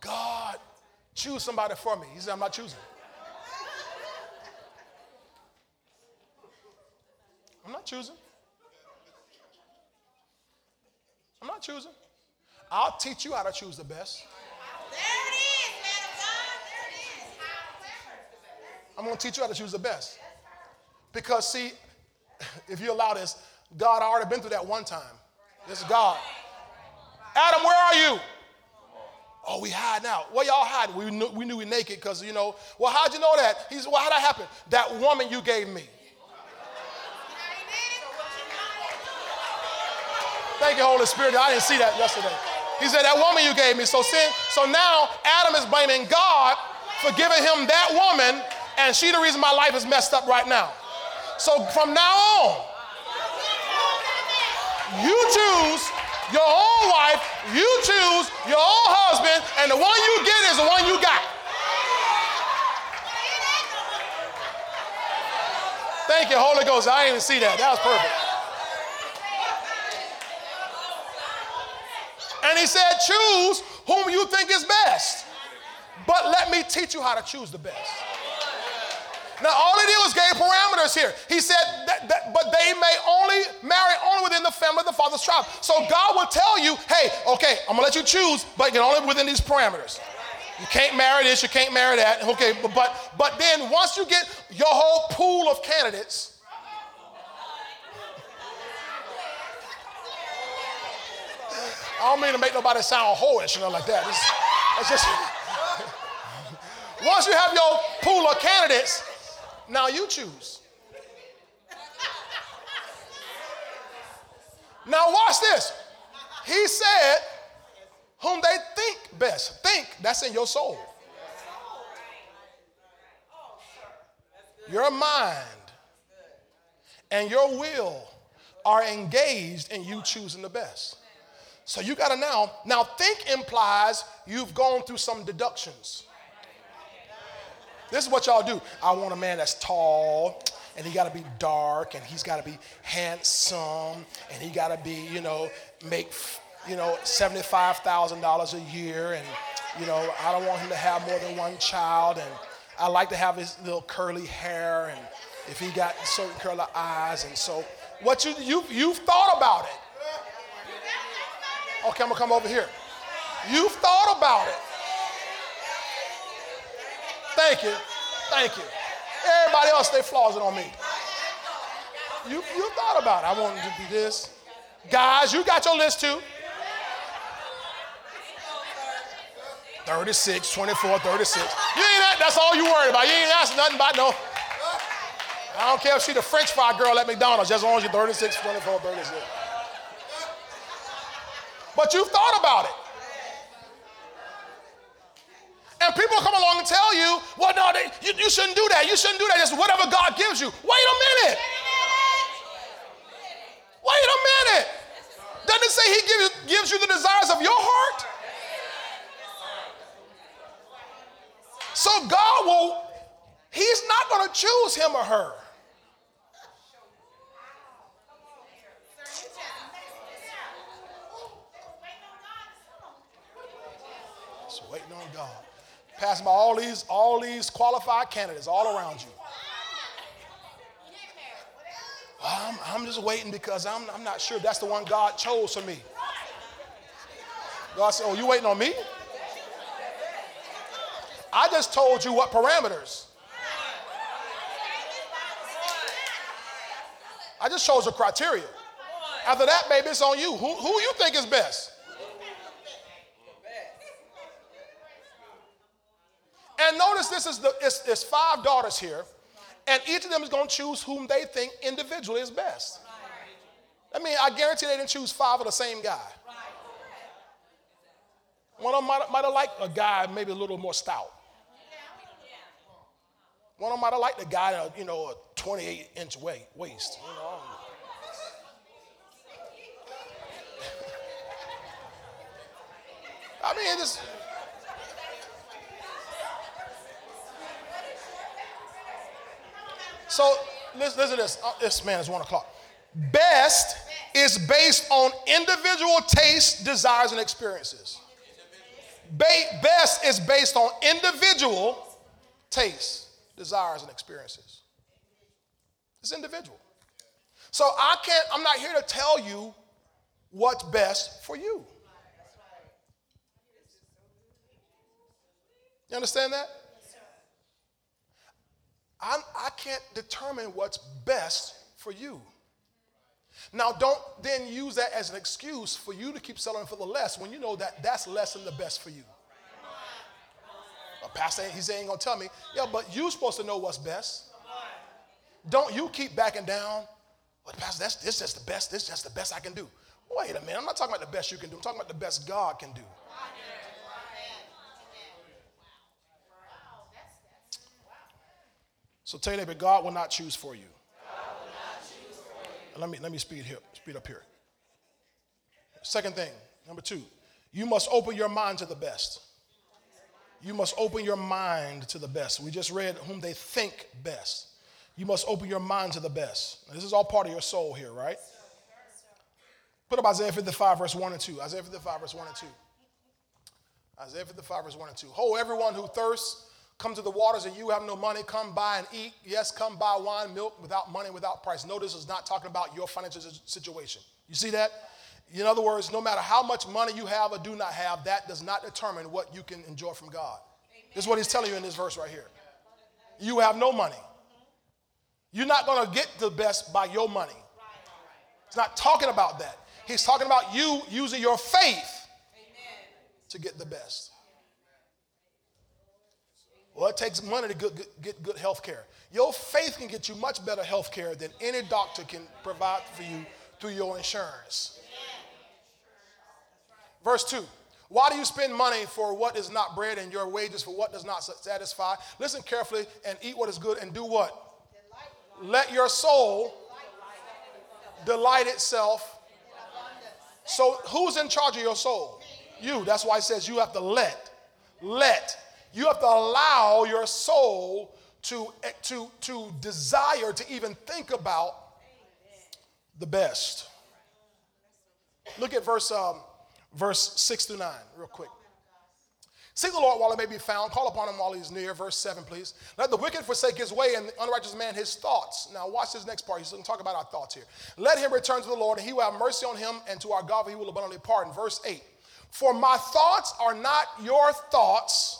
God, choose somebody for me. He said, I'm not choosing. I'm not choosing. I'm not choosing. I'll teach you how to choose the best. I'm going to teach you how to choose the best. Because, see, if you allow this, God I already been through that one time. This is God. Adam, where are you? Oh, we hiding out. Well, y'all hiding. We knew we, knew we naked because, you know, well, how'd you know that? He said, well, how'd that happen? That woman you gave me. Thank you, Holy Spirit. I didn't see that yesterday. He said, that woman you gave me. So sin, so now Adam is blaming God for giving him that woman, and she the reason my life is messed up right now. So from now on, you choose your own wife, you choose your own husband, and the one you get is the one you got. Thank you, Holy Ghost. I didn't even see that. That was perfect. And he said, Choose whom you think is best. But let me teach you how to choose the best. Now, all he did was gave parameters here. He said, that, that, but they may only marry only within the family of the father's tribe. So God will tell you, hey, okay, I'm gonna let you choose, but you can only within these parameters. You can't marry this, you can't marry that. Okay, but, but but then once you get your whole pool of candidates, I don't mean to make nobody sound whorish or nothing like that. It's, it's just once you have your pool of candidates, now you choose. Now watch this. He said, whom they think best. Think, that's in your soul. Your mind and your will are engaged in you choosing the best. So you got to now, now think implies you've gone through some deductions. This is what y'all do. I want a man that's tall, and he got to be dark, and he's got to be handsome, and he got to be, you know, make, you know, $75,000 a year, and, you know, I don't want him to have more than one child, and I like to have his little curly hair, and if he got certain curly eyes, and so what you, you, you've thought about it. Okay, I'm gonna come over here. You've thought about it. Thank you. Thank you. Everybody else, they flaws it on me. You, you thought about it. I want it to do this. Guys, you got your list too. 36, 24, 36. You ain't that, that's all you worried about. You ain't asking nothing about no. I don't care if she the French fry girl at McDonald's, as long as you're 36, 24, 36. But you've thought about it. And people come along and tell you, well, no, they, you, you shouldn't do that. You shouldn't do that. Just whatever God gives you. Wait a minute. Wait a minute. Doesn't it say He gives, gives you the desires of your heart? So God will, He's not going to choose him or her. Just waiting on God. Passing by all these, all these qualified candidates all around you. I'm, I'm just waiting because I'm, I'm not sure that's the one God chose for me. God said, Oh, you waiting on me? I just told you what parameters. I just chose a criteria. After that, baby, it's on you. Who, who you think is best? And notice this is the it's, it's five daughters here, and each of them is going to choose whom they think individually is best. I mean, I guarantee they didn't choose five of the same guy. One of them might, might have liked a guy maybe a little more stout. One of them might have liked a guy, uh, you know, a 28 inch waist. You know. I mean, it's. So listen, listen to this. Oh, this man is one o'clock. Best is based on individual tastes, desires, and experiences. Ba- best is based on individual tastes, desires, and experiences. It's individual. So I can't, I'm not here to tell you what's best for you. You understand that? I'm, I can not determine what's best for you. Now, don't then use that as an excuse for you to keep selling for the less when you know that that's less than the best for you. A pastor, he's ain't gonna tell me, yeah, but you're supposed to know what's best. Don't you keep backing down. But pastor, that's this is the best. This is just the best I can do. Wait a minute. I'm not talking about the best you can do. I'm talking about the best God can do. So tell you that God will not choose for you. Choose for you. Let me let me speed here, speed up here. Second thing, number two, you must open your mind to the best. You must open your mind to the best. We just read whom they think best. You must open your mind to the best. Now, this is all part of your soul here, right? Put up Isaiah 55, verse 1 and 2. Isaiah 55, verse 1 and 2. Isaiah 55, verse 1 and 2. Ho, everyone who thirsts, come to the waters and you have no money, come buy and eat. Yes, come buy wine, milk without money, without price. Notice it's not talking about your financial situation. You see that? In other words, no matter how much money you have or do not have, that does not determine what you can enjoy from God. This is what he's telling you in this verse right here. You have no money. You're not going to get the best by your money. He's not talking about that. He's talking about you using your faith to get the best. Well, it takes money to get, get good health care. Your faith can get you much better health care than any doctor can provide for you through your insurance. Verse 2 Why do you spend money for what is not bread and your wages for what does not satisfy? Listen carefully and eat what is good and do what? Let your soul, delight itself. So, who's in charge of your soul? You. That's why it says you have to let. Let. You have to allow your soul to, to, to desire to even think about the best. Look at verse, um, verse 6 through 9, real quick. Seek the Lord while it may be found. Call upon him while he is near. Verse 7, please. Let the wicked forsake his way and the unrighteous man his thoughts. Now, watch this next part. He's going to talk about our thoughts here. Let him return to the Lord, and he will have mercy on him, and to our God he will abundantly pardon. Verse 8. For my thoughts are not your thoughts,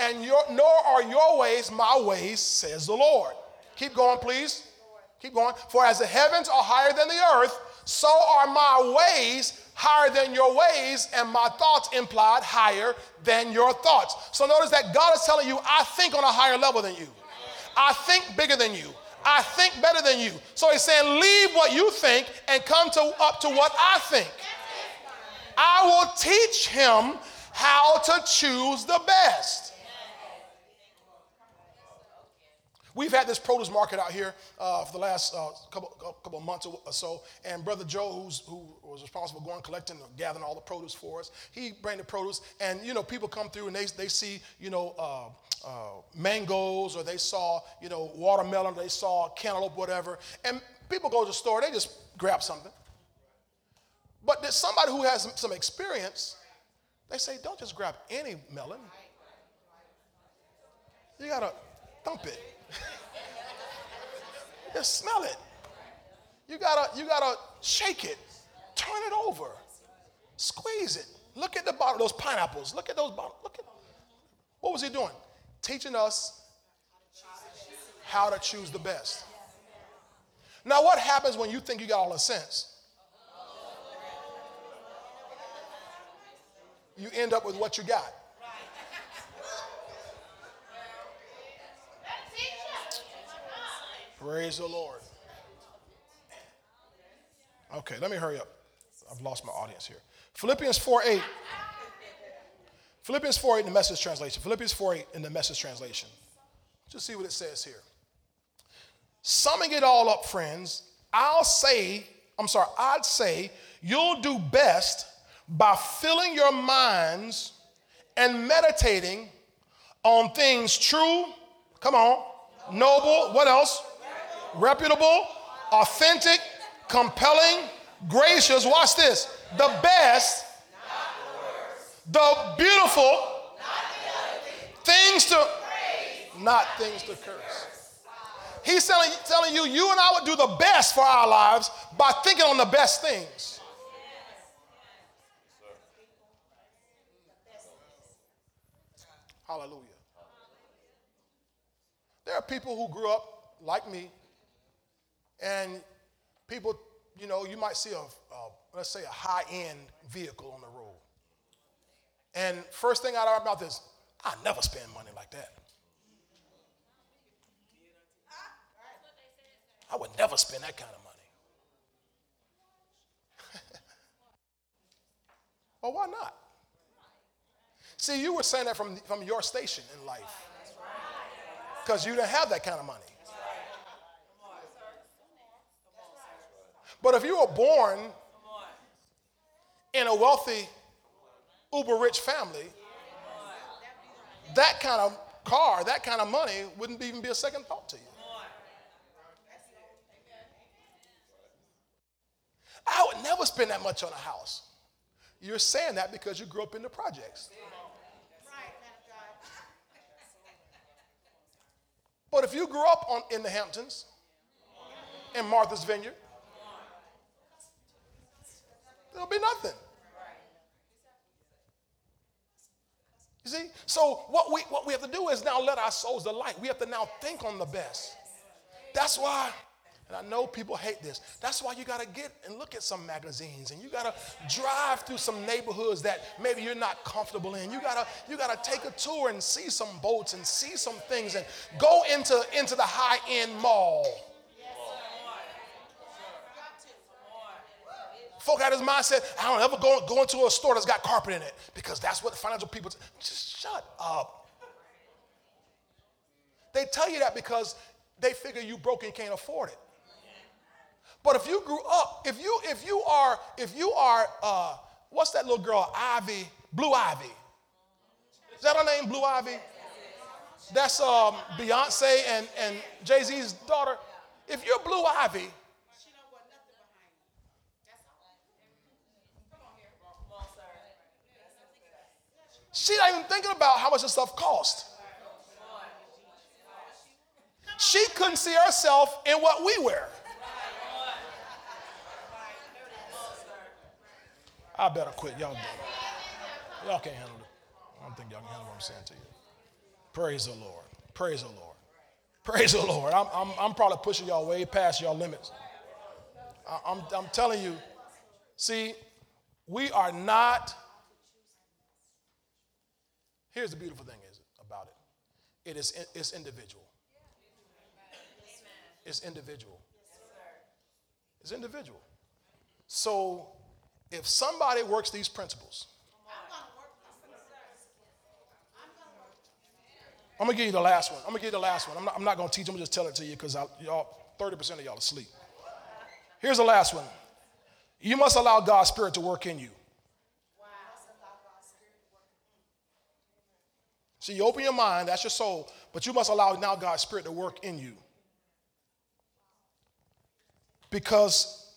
and your, nor are your ways my ways, says the Lord. Keep going, please. Keep going. For as the heavens are higher than the earth, so are my ways higher than your ways, and my thoughts implied higher than your thoughts. So notice that God is telling you, I think on a higher level than you. I think bigger than you. I think better than you. So he's saying, leave what you think and come to up to what I think. I will teach him how to choose the best. We've had this produce market out here uh, for the last uh, couple, couple months or so, and Brother Joe, who's, who was responsible for going collecting, and gathering all the produce for us, he bring the produce, and you know people come through and they, they see you know uh, uh mangoes or they saw you know watermelon, they saw cantaloupe, whatever, and people go to the store, they just grab something. But there's somebody who has some experience. They say, don't just grab any melon. You gotta thump it. Just smell it. You gotta, you gotta shake it, turn it over, squeeze it. Look at the bottom, those pineapples. Look at those bottles. Look at what was he doing? Teaching us how to choose the best. Now, what happens when you think you got all the sense? You end up with what you got. Praise the Lord. Okay, let me hurry up. I've lost my audience here. Philippians 4 8. Philippians 4 8 in the message translation. Philippians 4 8 in the message translation. Just see what it says here. Summing it all up, friends, I'll say, I'm sorry, I'd say you'll do best by filling your minds and meditating on things true, come on, noble, what else? Reputable, authentic, compelling, gracious. Watch this. The best, the beautiful, things to, not things to curse. He's telling, telling you, you and I would do the best for our lives by thinking on the best things. Hallelujah. There are people who grew up like me and people, you know, you might see a, a let's say a high end vehicle on the road. And first thing out of our mouth is, I never spend money like that. I would never spend that kind of money. well, why not? See, you were saying that from, from your station in life. Because you didn't have that kind of money. But if you were born in a wealthy, uber rich family, that kind of car, that kind of money wouldn't even be a second thought to you. I would never spend that much on a house. You're saying that because you grew up in the projects. But if you grew up on, in the Hamptons, in Martha's Vineyard, There'll be nothing. You see? So what we what we have to do is now let our souls delight. We have to now think on the best. That's why, and I know people hate this. That's why you got to get and look at some magazines, and you got to drive through some neighborhoods that maybe you're not comfortable in. You gotta you gotta take a tour and see some boats and see some things, and go into into the high end mall Folk had his mindset, I don't ever go, go into a store that's got carpet in it because that's what the financial people, just shut up. They tell you that because they figure you broke and can't afford it. But if you grew up, if you if you are if you are uh, what's that little girl Ivy Blue Ivy? Is that her name Blue Ivy? That's um, Beyonce and, and Jay Z's daughter. If you're Blue Ivy, She's not even thinking about how much this stuff cost. She couldn't see herself in what we wear. I better quit. Y'all Y'all can't handle it. I don't think y'all can handle what I'm saying to you. Praise the Lord. Praise the Lord. Praise the Lord. I'm, I'm, I'm probably pushing y'all way past y'all limits. I, I'm, I'm telling you, see, we are not Here's the beautiful thing is about it. It is it's individual. It's individual. It's individual. So if somebody works these principles, I'm gonna give you the last one. I'm gonna give you the last one. I'm not, I'm not gonna teach. I'm gonna just tell it to you because y'all, 30% of y'all asleep. Here's the last one. You must allow God's Spirit to work in you. See, you open your mind, that's your soul, but you must allow now God's Spirit to work in you. Because,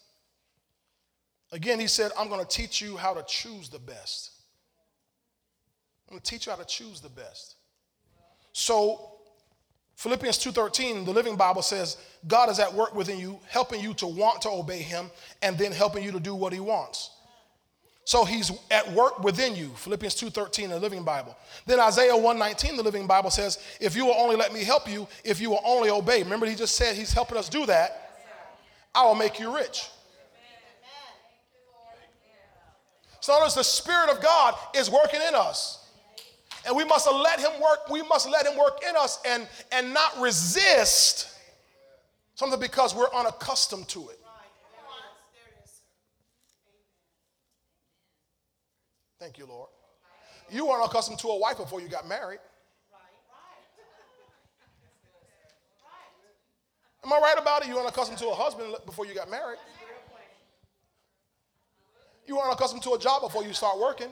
again, he said, I'm going to teach you how to choose the best. I'm going to teach you how to choose the best. So, Philippians 2:13, the Living Bible says, God is at work within you, helping you to want to obey him and then helping you to do what he wants. So he's at work within you. Philippians 2:13, the Living Bible. Then Isaiah 1:19, the Living Bible says, "If you will only let me help you, if you will only obey." Remember, he just said he's helping us do that. I will make you rich. So notice the Spirit of God is working in us. And we must let him work, we must let him work in us and, and not resist something because we're unaccustomed to it. Thank you, Lord. You weren't accustomed to a wife before you got married. Am I right about it? You weren't accustomed to a husband before you got married. You weren't accustomed to a job before you start working.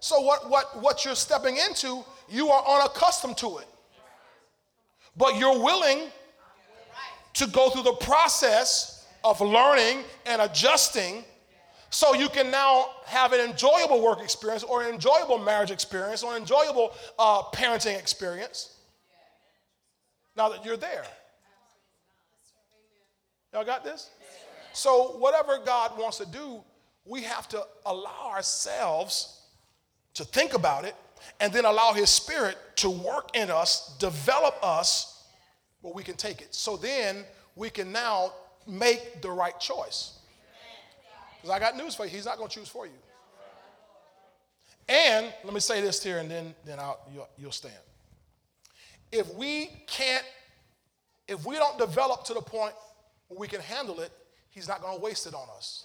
So what, what, what you're stepping into, you are unaccustomed to it. But you're willing to go through the process of learning and adjusting so you can now have an enjoyable work experience or an enjoyable marriage experience or an enjoyable uh, parenting experience now that you're there. Y'all got this? So, whatever God wants to do, we have to allow ourselves to think about it and then allow His Spirit to work in us, develop us where we can take it. So then we can now make the right choice. Because I got news for you. He's not going to choose for you. And let me say this here, and then, then I'll, you'll, you'll stand. If we can't, if we don't develop to the point where we can handle it, he's not going to waste it on us.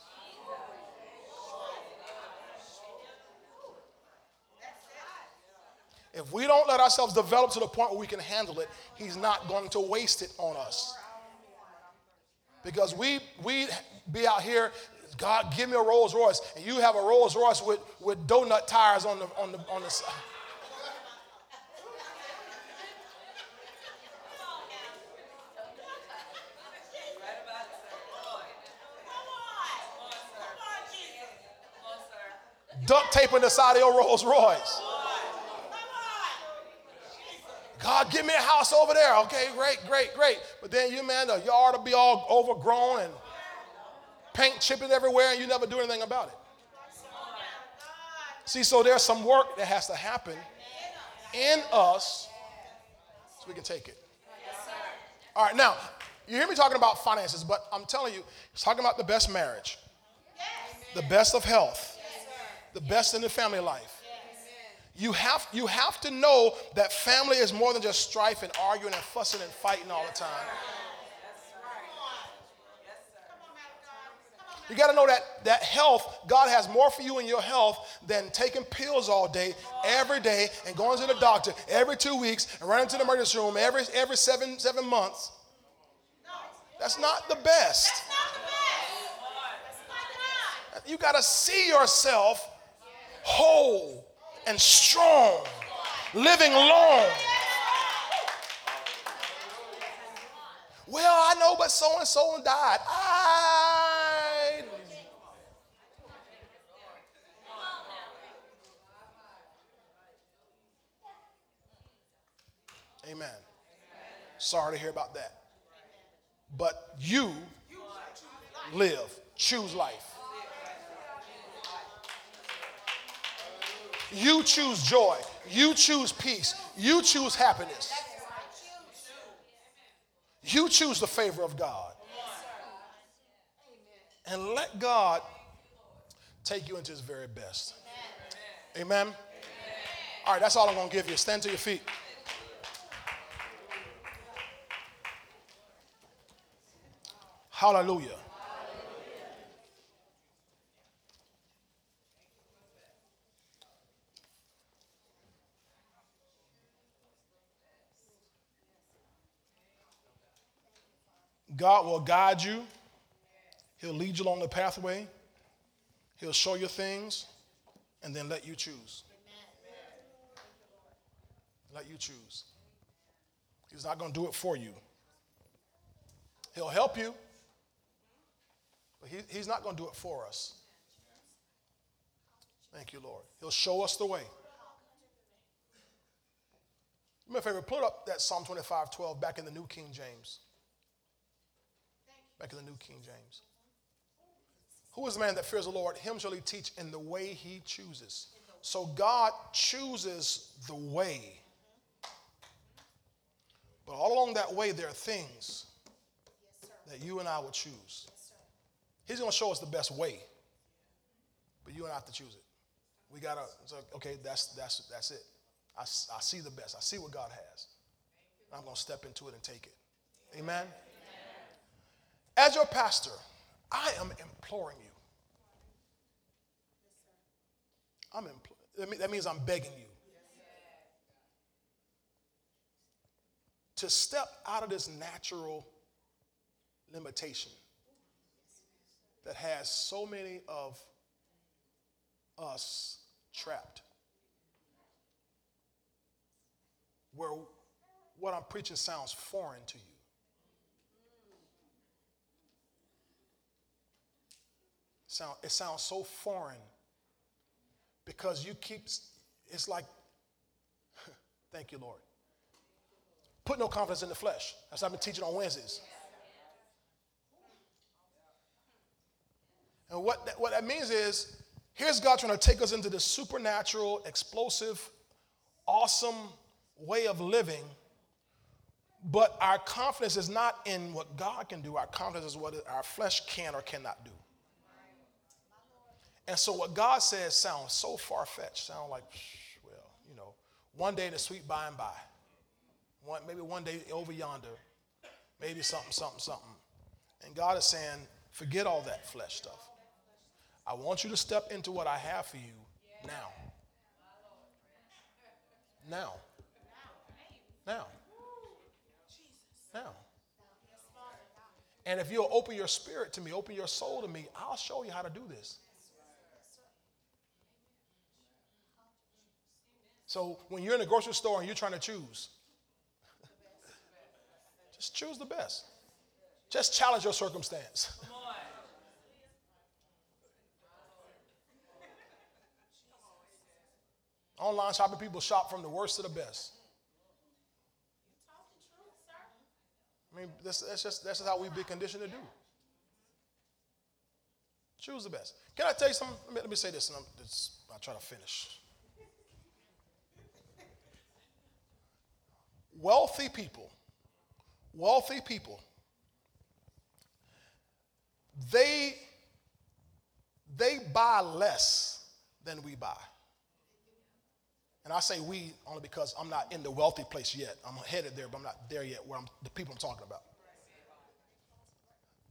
If we don't let ourselves develop to the point where we can handle it, he's not going to waste it on us. Because we we be out here God, give me a Rolls Royce. And you have a Rolls Royce with, with donut tires on the, on the, on the side. Duct taping the side of your Rolls Royce. God, give me a house over there. Okay, great, great, great. But then you, man, the yard will be all overgrown and paint chipping everywhere and you never do anything about it. See, so there's some work that has to happen in us so we can take it. All right, now, you hear me talking about finances, but I'm telling you, it's talking about the best marriage, the best of health, the best in the family life. You have, you have to know that family is more than just strife and arguing and fussing and fighting all the time. You got to know that that health, God has more for you in your health than taking pills all day, every day, and going to the doctor every two weeks and running to the emergency room every every seven seven months. That's not the best. You got to see yourself whole and strong, living long. Well, I know, but so and so died. I. Amen. Sorry to hear about that. But you live, choose life. You choose joy. You choose peace. You choose happiness. You choose the favor of God. And let God take you into his very best. Amen. All right, that's all I'm going to give you. Stand to your feet. Hallelujah. God will guide you. He'll lead you along the pathway. He'll show you things and then let you choose. Let you choose. He's not going to do it for you. He'll help you, but he, he's not going to do it for us. Thank you, Lord. He'll show us the way. Do me a favor, put up that Psalm 25 12 back in the New King James. Back in the New King James. Who is the man that fears the Lord? Him shall he teach in the way he chooses. So God chooses the way. But all along that way, there are things that you and I will choose. He's going to show us the best way, but you and I have to choose it. We got to, okay, that's, that's, that's it. I, I see the best. I see what God has. I'm going to step into it and take it. Amen? As your pastor, I am imploring you. I'm impl- that means I'm begging you to step out of this natural limitation that has so many of us trapped. Where what I'm preaching sounds foreign to you. Sound, it sounds so foreign because you keep, it's like, thank you, Lord. Put no confidence in the flesh. That's what I've been teaching on Wednesdays. And what that, what that means is, here's God trying to take us into this supernatural, explosive, awesome way of living. But our confidence is not in what God can do. Our confidence is what our flesh can or cannot do. And so what God says sounds so far fetched, sound like, well, you know, one day in the sweet by and by, one, maybe one day over yonder, maybe something, something, something. And God is saying, forget all that flesh stuff. I want you to step into what I have for you now. Now. Now. Now. And if you'll open your spirit to me, open your soul to me, I'll show you how to do this. So when you're in a grocery store and you're trying to choose, just choose the best. Just challenge your circumstance. Online shopping people shop from the worst to the best. I mean, this, that's just that's just how we've been conditioned to do. Choose the best. Can I tell you something? Let me, let me say this, and I'm, I'll try to finish. wealthy people, wealthy people, they, they buy less than we buy. And I say we only because I'm not in the wealthy place yet. I'm headed there, but I'm not there yet where I'm the people I'm talking about.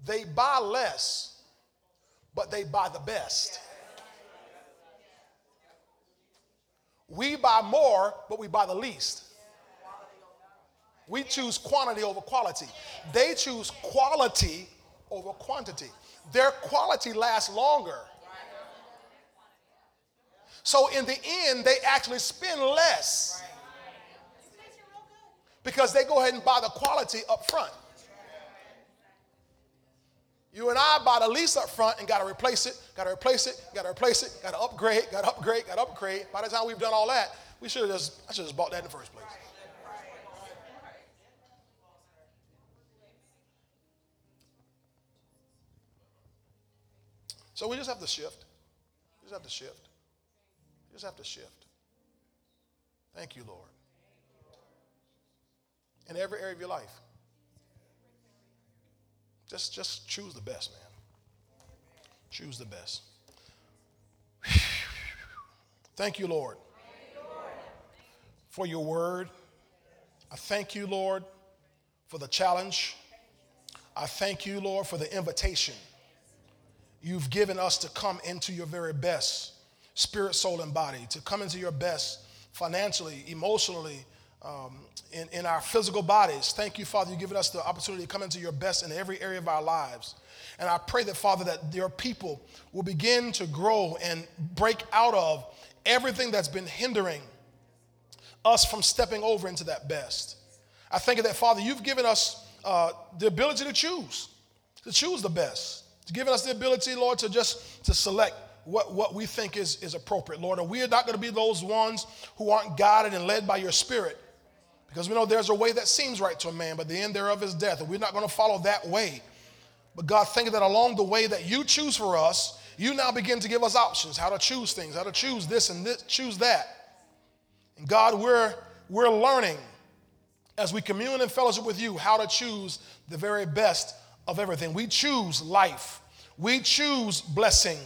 They buy less, but they buy the best. We buy more, but we buy the least. We choose quantity over quality. They choose quality over quantity. Their quality lasts longer. So in the end, they actually spend less because they go ahead and buy the quality up front. You and I buy the lease up front and got to replace it, got to replace it, got to replace it, got to upgrade, got to upgrade, got to upgrade. By the time we've done all that, we should have just, I should have just bought that in the first place. So we just have to shift. We just have to shift. Just have to shift. Thank you, Lord. In every area of your life. Just, just choose the best, man. Choose the best. Thank you, Lord, for your word. I thank you, Lord, for the challenge. I thank you, Lord, for the invitation you've given us to come into your very best, spirit, soul, and body, to come into your best financially, emotionally, um, in, in our physical bodies. Thank you, Father, you've given us the opportunity to come into your best in every area of our lives. And I pray that, Father, that your people will begin to grow and break out of everything that's been hindering us from stepping over into that best. I thank you that, Father, you've given us uh, the ability to choose, to choose the best, to giving us the ability, Lord, to just to select what, what we think is, is appropriate, Lord. And we are not going to be those ones who aren't guided and led by your spirit. Because we know there's a way that seems right to a man, but the end thereof is death. And we're not going to follow that way. But God, thinking that along the way that you choose for us, you now begin to give us options how to choose things, how to choose this and this, choose that. And God, we're, we're learning as we commune and fellowship with you how to choose the very best of everything. We choose life, we choose blessing.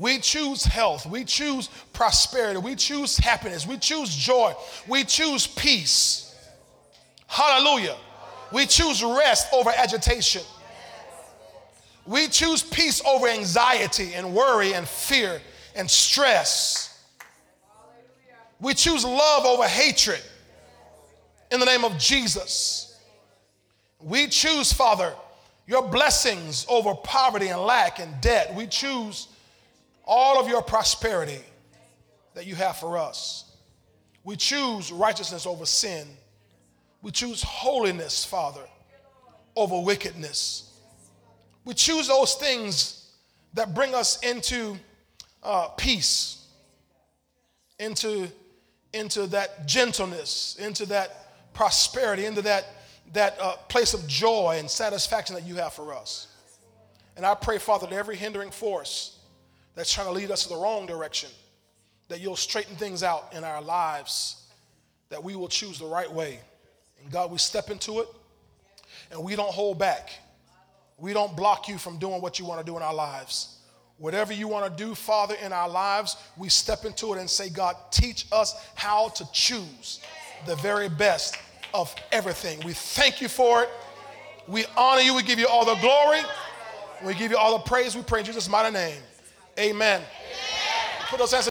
We choose health. We choose prosperity. We choose happiness. We choose joy. We choose peace. Hallelujah. We choose rest over agitation. We choose peace over anxiety and worry and fear and stress. We choose love over hatred in the name of Jesus. We choose, Father, your blessings over poverty and lack and debt. We choose all of your prosperity that you have for us. We choose righteousness over sin. We choose holiness, Father, over wickedness. We choose those things that bring us into uh, peace, into, into that gentleness, into that prosperity, into that, that uh, place of joy and satisfaction that you have for us. And I pray, Father, that every hindering force that's trying to lead us to the wrong direction, that you'll straighten things out in our lives, that we will choose the right way and God, we step into it and we don't hold back. We don't block you from doing what you want to do in our lives. Whatever you want to do, Father, in our lives, we step into it and say, God, teach us how to choose the very best of everything. We thank you for it. We honor you. We give you all the glory. We give you all the praise. We pray in Jesus' mighty name. Amen. Amen. Put those hands